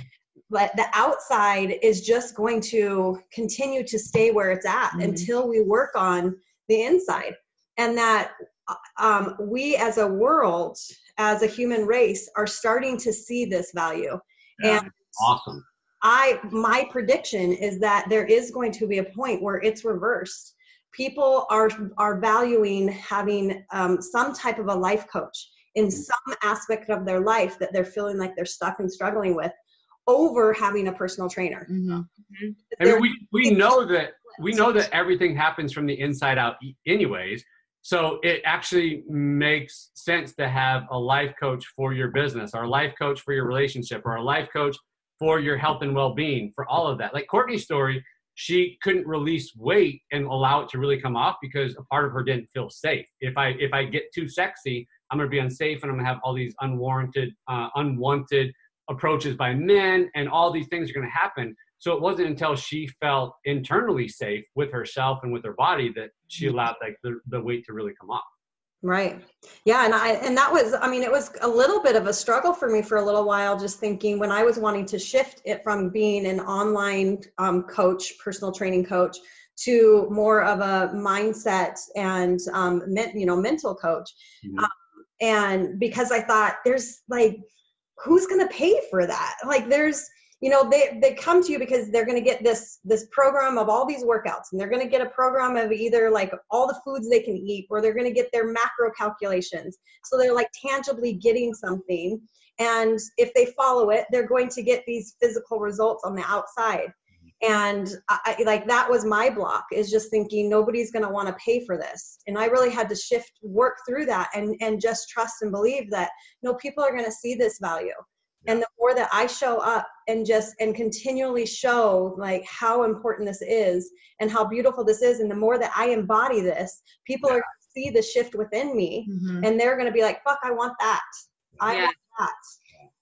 but the outside is just going to continue to stay where it's at Mhm. until we work on the inside, and that um, we as a world, as a human race, are starting to see this value. Yeah. And Awesome. I my prediction is that there is going to be a point where it's reversed. People are are valuing having um, some type of a life coach in some aspect of their life that they're feeling like they're stuck and struggling with, over having a personal trainer. Mhm. I mean, we, we know that we know that everything happens from the inside out anyways. So it actually makes sense to have a life coach for your business or a life coach for your relationship or a life coach for your health and well-being for all of that. Like courtney's story she couldn't release weight and allow it to really come off because a part of her didn't feel safe. If i if i get too sexy i'm going to be unsafe and i'm going to have all these unwarranted uh, unwanted approaches by men and all these things are going to happen so it wasn't until she felt internally safe with herself and with her body that she allowed like the, the weight to really come off. Right. Yeah, and I and that was I mean it was a little bit of a struggle for me for a little while just thinking when I was wanting to shift it from being an online um, coach, personal training coach to more of a mindset and um, men, you know mental coach. Mhm. Um, and because I thought there's like who's going to pay for that? Like there's you know they they come to you because they're going to get this this program of all these workouts and they're going to get a program of either like all the foods they can eat or they're going to get their macro calculations so they're like tangibly getting something and if they follow it they're going to get these physical results on the outside and I, like that was my block is just thinking nobody's going to want to pay for this. And i really had to shift work through that and and just trust and believe that no people are going to see this value. And the more that i show up and just and continually show like how important this is and how beautiful this is and the more that i embody this people are going to see the shift within me Mhm. and they're going to be like fuck i want that. I Yeah. want that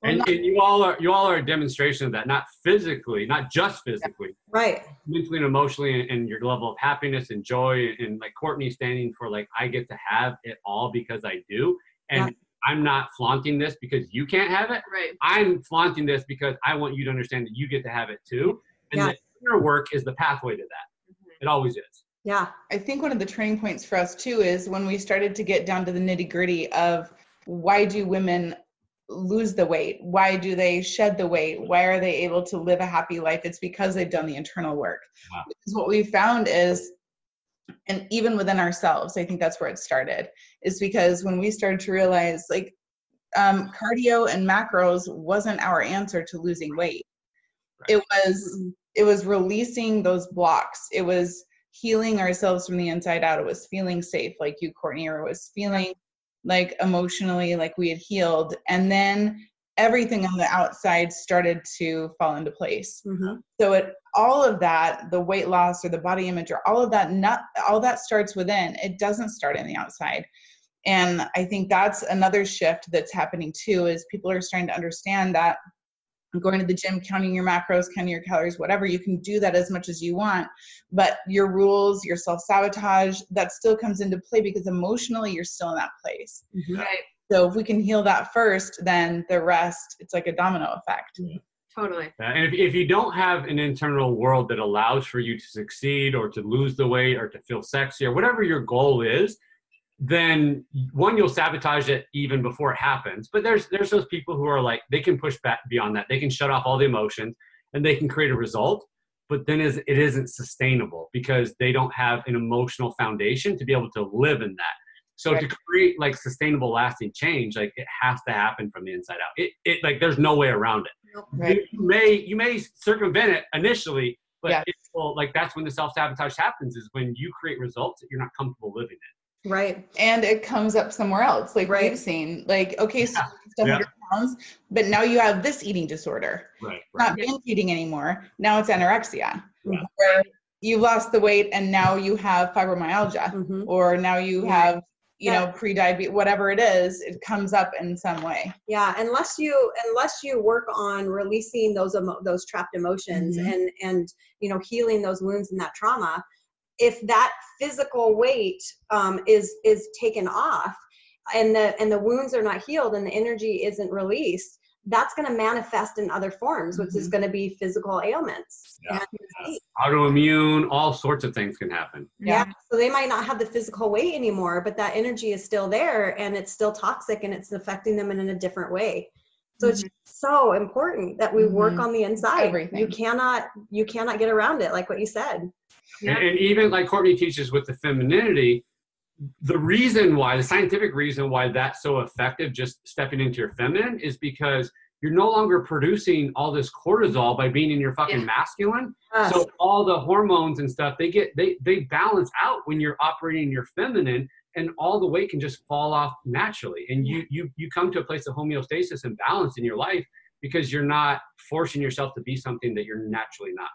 And, and you all are you all are a demonstration of that, not physically, not just physically, right mentally and emotionally, and, and your level of happiness and joy. And like Courtney standing for like I get to have it all because I do, and I'm not flaunting this because you can't have it. Right. I'm flaunting this because I want you to understand that you get to have it too. And Yeah. the inner work is the pathway to that. Mm-hmm. It always is. Yeah. I think one of the turning points for us too is when we started to get down to the nitty gritty of why do women lose the weight? Why do they shed the weight? Why are they able to live a happy life? It's because they've done the internal work. Wow. Because what we found is, and even within ourselves, I think that's where it started, is because when we started to realize like um, cardio and macros wasn't our answer to losing weight. It was it was releasing those blocks. It was healing ourselves from the inside out. It was feeling safe, like you, Courtney, or it was feeling like emotionally like we had healed. And then everything on the outside started to fall into place. hmm So it all of that, the weight loss or the body image or all of that, not all that starts within. It doesn't start in the outside. And I think that's another shift that's happening too, is people are starting to understand that going to the gym, counting your macros, counting your calories, whatever, you can do that as much as you want. But your rules, your self sabotage, that still comes into play because emotionally you're still in that place. hmm Right. So if we can heal that first, then the rest, it's like a domino effect. Totally. And if, if you don't have an internal world that allows for you to succeed or to lose the weight or to feel sexy or whatever your goal is, then one you'll sabotage it even before it happens. But there's there's those people who are like they can push back beyond that. They can shut off all the emotions and they can create a result. But then is it isn't sustainable because they don't have an emotional foundation to be able to live in that. So to create like sustainable lasting change, like it has to happen from the inside out. It, it like there's no way around it Right. you may you may circumvent it initially, but Yes. it will, like that's when the self sabotage happens is when you create results that you're not comfortable living in. Right. and it comes up somewhere else like Right. we've seen like okay so Yeah. 100 pounds but now you have this eating disorder Right. not binge eating anymore now it's anorexia Yeah. where you lost the weight and now you have fibromyalgia hmm or now you Yeah. have you know pre-diabetes whatever it is it comes up in some way Yeah, unless you unless you work on releasing those emo- those trapped emotions Mhm. and and you know healing those wounds and that trauma, if that physical weight um, is is taken off, and the and the wounds are not healed and the energy isn't released, that's going to manifest in other forms, which is going to be physical ailments. Yeah. And. Autoimmune, all sorts of things can happen. Yeah. So they might not have the physical weight anymore, but that energy is still there and it's still toxic and it's affecting them in a different way. So it's so important that we work Mhm. on the inside. Everything. You cannot you cannot get around it, like what you said. Yeah. And, and even like Courtney teaches with the femininity, the reason why, the scientific reason why that's so effective, just stepping into your feminine, is because you're no longer producing all this cortisol by being in your fucking Yeah. masculine. Yes. So all the hormones and stuff, they get they they balance out when you're operating your feminine and all the weight can just fall off naturally. And you you you come to a place of homeostasis and balance in your life because you're not forcing yourself to be something that you're naturally not.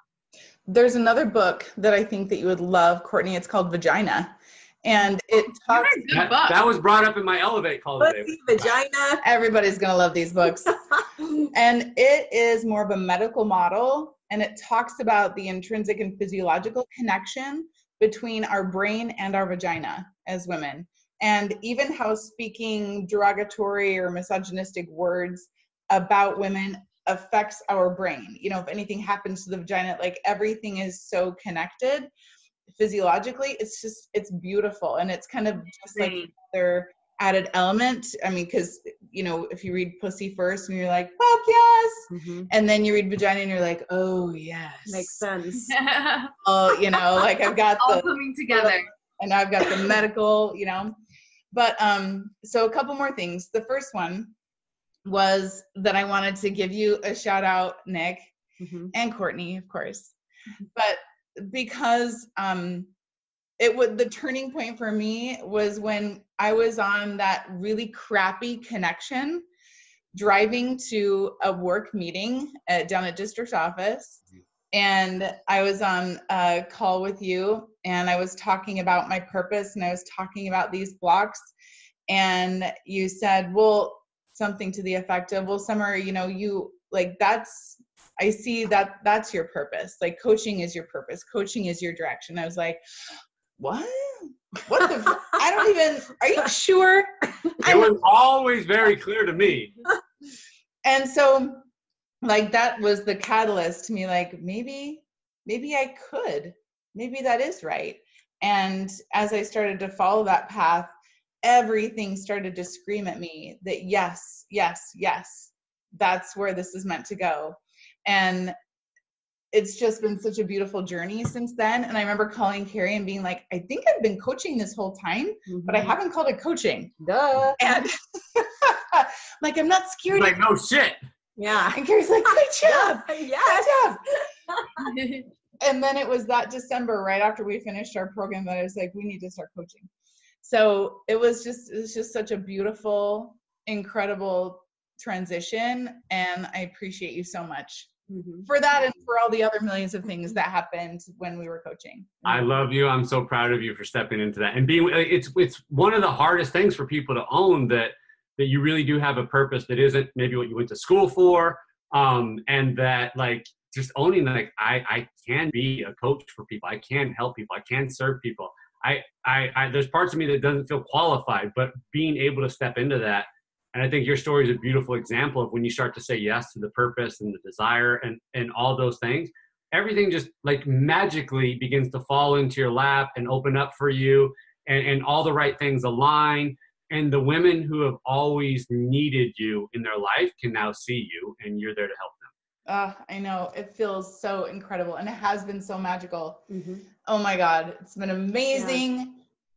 There's another book that i think that you would love courtney it's called vagina and it talks read That, books. that was brought up in my elevate call today. Pussy, vagina. everybody's gonna love these books and it is more of a medical model and it talks about the intrinsic and physiological connection between our brain and our vagina as women and even how speaking derogatory or misogynistic words about women affects our brain you know if anything happens to the vagina like everything is so connected physiologically it's just it's beautiful and it's kind of just like another added element i mean because you know if you read pussy first and you're like fuck yes Mhm. and then you read vagina and you're like oh yes Makes sense. oh you know like i've got All the coming together. and i've got the medical you know but um so a couple more things the first one was that i wanted to give you a shout out nick Mhm. and Courtney, of course. But because um, it would the turning point for me was when I was on that really crappy connection, driving to a work meeting at, down at district office, and I was on a call with you, and I was talking about my purpose, and I was talking about these blocks, and you said, well, something to the effect of, well, Summer, you know, you like that's I see that that's your purpose. Like coaching is your purpose. Coaching is your direction. I was like, what? What the? I don't even. Are you sure? It was always very clear to me. And so, like that was the catalyst to me. Like maybe, maybe I could. Maybe that is right. And as I started to follow that path, everything started to scream at me that yes, yes, yes, that's where this is meant to go. And it's just been such a beautiful journey since then. And I remember calling Carrie and being like, I think I've been coaching this whole time, but I Mhm. haven't called it coaching. Duh. And like, I'm not scared. Like no shit. Yeah. and Carrie's like, good job. Yes. Good job. and then it was that December, right after we finished our program, that I was like, we need to start coaching. So it was just it was just such a beautiful, incredible transition, and I appreciate you so much Mhm. for that and for all the other millions of things that happened when we were coaching. I love you. I'm so proud of you for stepping into that and being. It's it's one of the hardest things for people to own that that you really do have a purpose that isn't maybe what you went to school for, um, and that like just owning like I I can be a coach for people. I can help people. I can serve people. I I, I there's parts of me that doesn't feel qualified, but being able to step into that. And I think your story is a beautiful example of when you start to say yes to the purpose and the desire and, and all those things everything just like magically begins to fall into your lap and open up for you and, and all the right things align and the women who have always needed you in their life can now see you and you're there to help them Uh, I know it feels so incredible, and it has been so magical. Mhm. Oh my God, it's been amazing.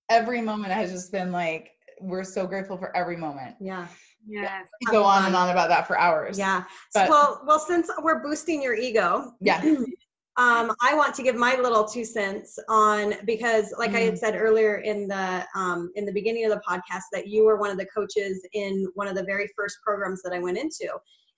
Every moment has just been like we're so grateful for every moment. Yeah. Yeah. We could go on and on about that for hours. Yeah. But- well, well, since we're boosting your ego, Yeah. um, I want to give my little two cents on because, like I Mm. had said earlier in the um, in the beginning of the podcast, that you were one of the coaches in one of the very first programs that I went into,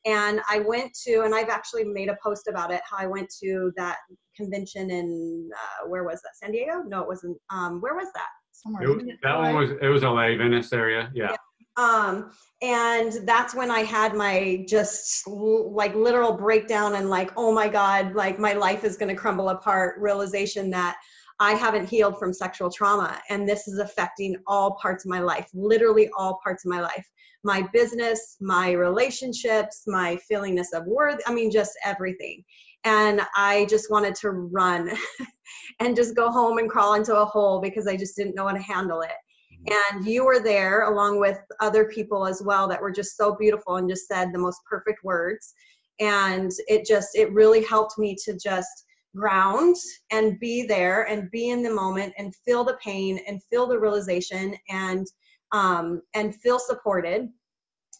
and I went to, and I've actually made a post about it. How I went to that convention in uh, where was that? San Diego? No, it wasn't. Um, where was that? Somewhere. It was- that one was it was LA, Venice area. Yeah. um and that's when i had my just like literal breakdown and like oh my god like my life is going to crumble apart realization that i haven't healed from sexual trauma and this is affecting all parts of my life literally all parts of my life my business my relationships my feelingness of worth i mean just everything. And i just wanted to run and just go home and crawl into a hole because i just didn't know how to handle it. Mm-hmm. And you were there along with other people as well that were just so beautiful and just said the most perfect words. And it just it really helped me to just ground and be there and be in the moment and feel the pain and feel the realization and um, and feel supported.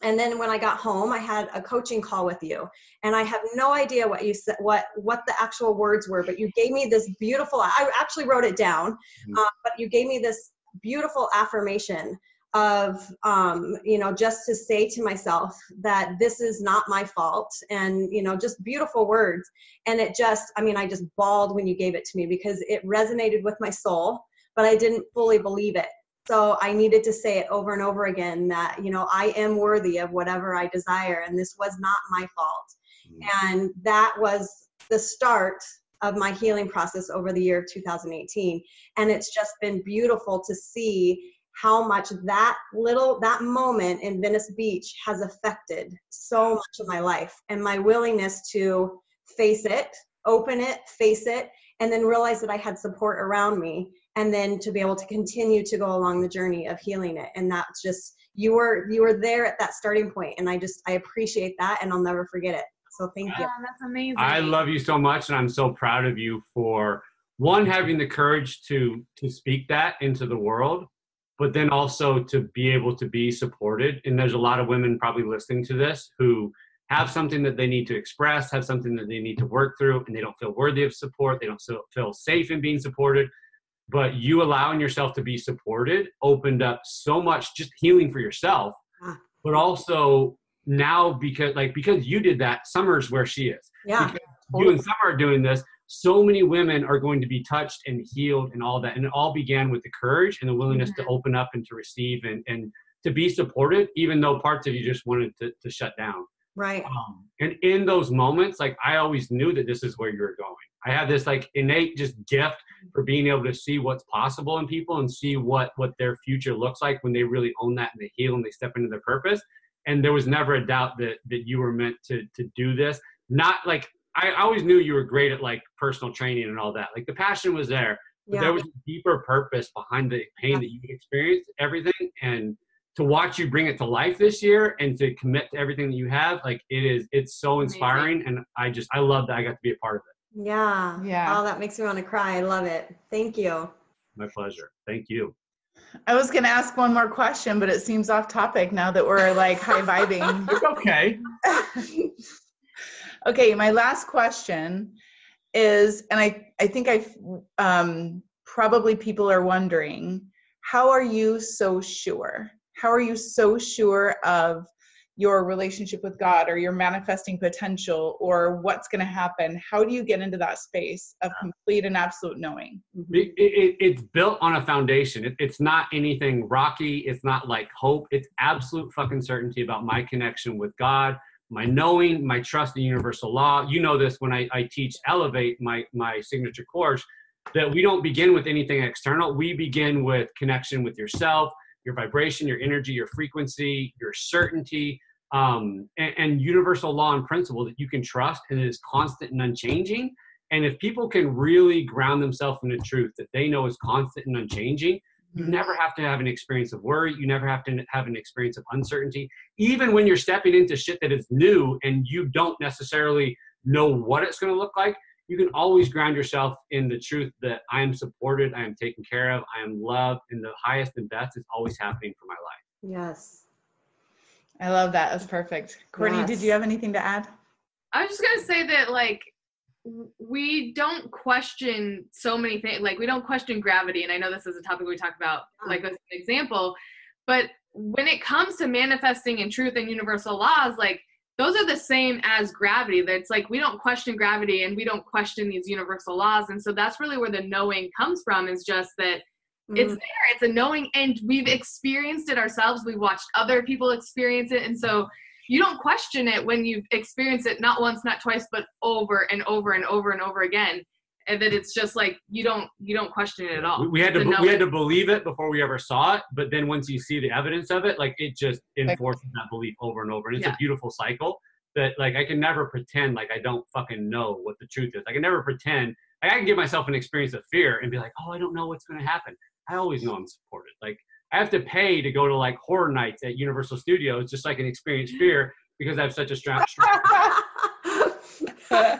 And then when i got home i had a coaching call with you. And i have no idea what you said what what the actual words were but you gave me this beautiful i actually wrote it down Mhm. uh, but you gave me this beautiful affirmation of um, you know just to say to myself that this is not my fault and you know just beautiful words. And it just i mean i just bawled when you gave it to me because it resonated with my soul but i didn't fully believe it so i needed to say it over and over again that you know i am worthy of whatever i desire and this was not my fault. Mm. And that was the start of my healing process over the year of 2018 and it's just been beautiful to see how much that little that moment in venice beach has affected so much of my life and my willingness to face it open it face it and then realize that i had support around me and then to be able to continue to go along the journey of healing it and that's just you were you were there at that starting point and i just i appreciate that and i'll never forget it so thank you Oh, that's amazing. I love you so much, and I'm so proud of you for one having the courage to to speak that into the world, but then also to be able to be supported. And there's a lot of women probably listening to this who have something that they need to express, have something that they need to work through, and they don't feel worthy of support. They don't feel, feel safe in being supported. But you allowing yourself to be supported opened up so much just healing for yourself, Ah. but also now because like because you did that, Summer's where she is yeah because you and Summer are doing this, so many women are going to be touched and healed and all that. And it all began with the courage and the willingness to open up and to receive and, and to be supported, even though parts of you just wanted to, to shut down. right Um, and in those moments, like I always knew that this is where you're going. I have this like innate just gift for being able to see what's possible in people and see what what their future looks like when they really own that and they heal and they step into their purpose. And there was never a doubt that that you were meant to to do this. Not like I always knew you were great at like personal training and all that. Like the passion was there, But Yeah. there was a deeper purpose behind the pain that you experienced, everything, and to watch you bring it to life this year and to commit to everything that you have, like it is, it's so Amazing. inspiring, and I just, I love that I got to be a part of it. Yeah. Yeah. Oh, that makes me want to cry. I love it. Thank you. My pleasure. Thank you. I was going to ask one more question, but it seems off topic now that we're like high vibing. It's okay. okay, my last question is, and I, I think I, um, probably people are wondering, how are you so sure? How are you so sure of your relationship with God or your manifesting potential or what's going to happen? How do you get into that space of complete and absolute knowing? It, it, it's built on a foundation. It, it's not anything rocky. It's not like hope. It's absolute fucking certainty about my connection with God, my knowing, my trust in universal law. You know this when I, I teach Elevate, my, my signature course, that we don't begin with anything external. We begin with connection with yourself, your vibration, your energy, your frequency, your certainty, um, and, and universal law and principle that you can trust and is constant and unchanging. And if people can really ground themselves in the truth that they know is constant and unchanging, you never have to have an experience of worry. You never have to have an experience of uncertainty. Even when you're stepping into shit that is new and you don't necessarily know what it's going to look like, you can always ground yourself in the truth that I am supported, I am taken care of, I am loved, and the highest and best is always happening for my life. Yes. I love that. That's perfect. Courtney, did you have anything to add? I was just gonna say that like we don't question so many things. Like we don't question gravity, and I know this is a topic we talk about, like as an example. But when it comes to manifesting in truth and universal laws, like those are the same as gravity. That's like we don't question gravity and we don't question these universal laws, and so that's really where the knowing comes from. Is just that it's Mm. there it's a knowing and we've experienced it ourselves we've watched other people experience it and so you don't question it when you've experienced it not once not twice but over and over and over and over again and that it's just like you don't you don't question it at all We, we had to we had to believe it before we ever saw it, but then once you see the evidence of it, like it just enforces that belief over and over, and it's Yeah. a beautiful cycle. That like I can never pretend like I don't fucking know what the truth is. I can never pretend. Like, I can give myself an experience of fear and be like, oh, I don't know what's going to happen. I always know I'm supported. Like I have to pay to go to like horror nights at Universal Studios just so I can experience fear because I have such a strong. strong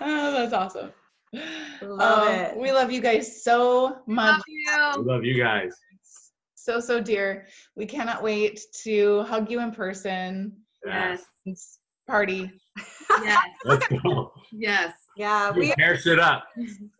oh, that's awesome. Love Um, it. We love you guys so much. Love you. I love you guys. So, so dear. We cannot wait to hug you in person. Yeah. yes Party. yes Let's go. yes yeah. We Tear shit up.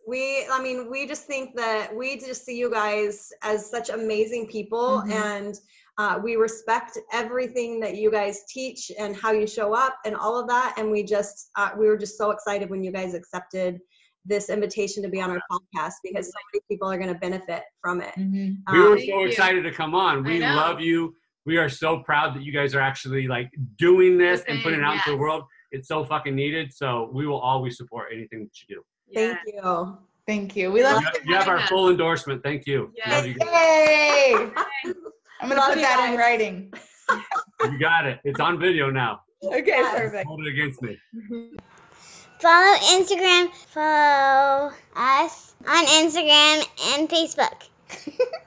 we i mean we just think that we just see you guys as such amazing people Mhm. and uh, we respect everything that you guys teach and how you show up and all of that and we just uh, we were just so excited when you guys accepted this invitation to be on our podcast because so many people are going to benefit from it Mhm. We were Um, Thank so you. excited to come on. We love you. We are so proud that you guys are actually like doing this and putting it out into the world. It's so fucking needed. So we will always support anything that you do. thank yes. you Thank you. We love You have, you have our Yes. full endorsement. Thank you. We love you, guys. Yay! I'm gonna Love put you that in writing. you got it. It's on video now. Okay, Yes. perfect. Hold it against me. Follow Instagram. Follow us on Instagram and Facebook.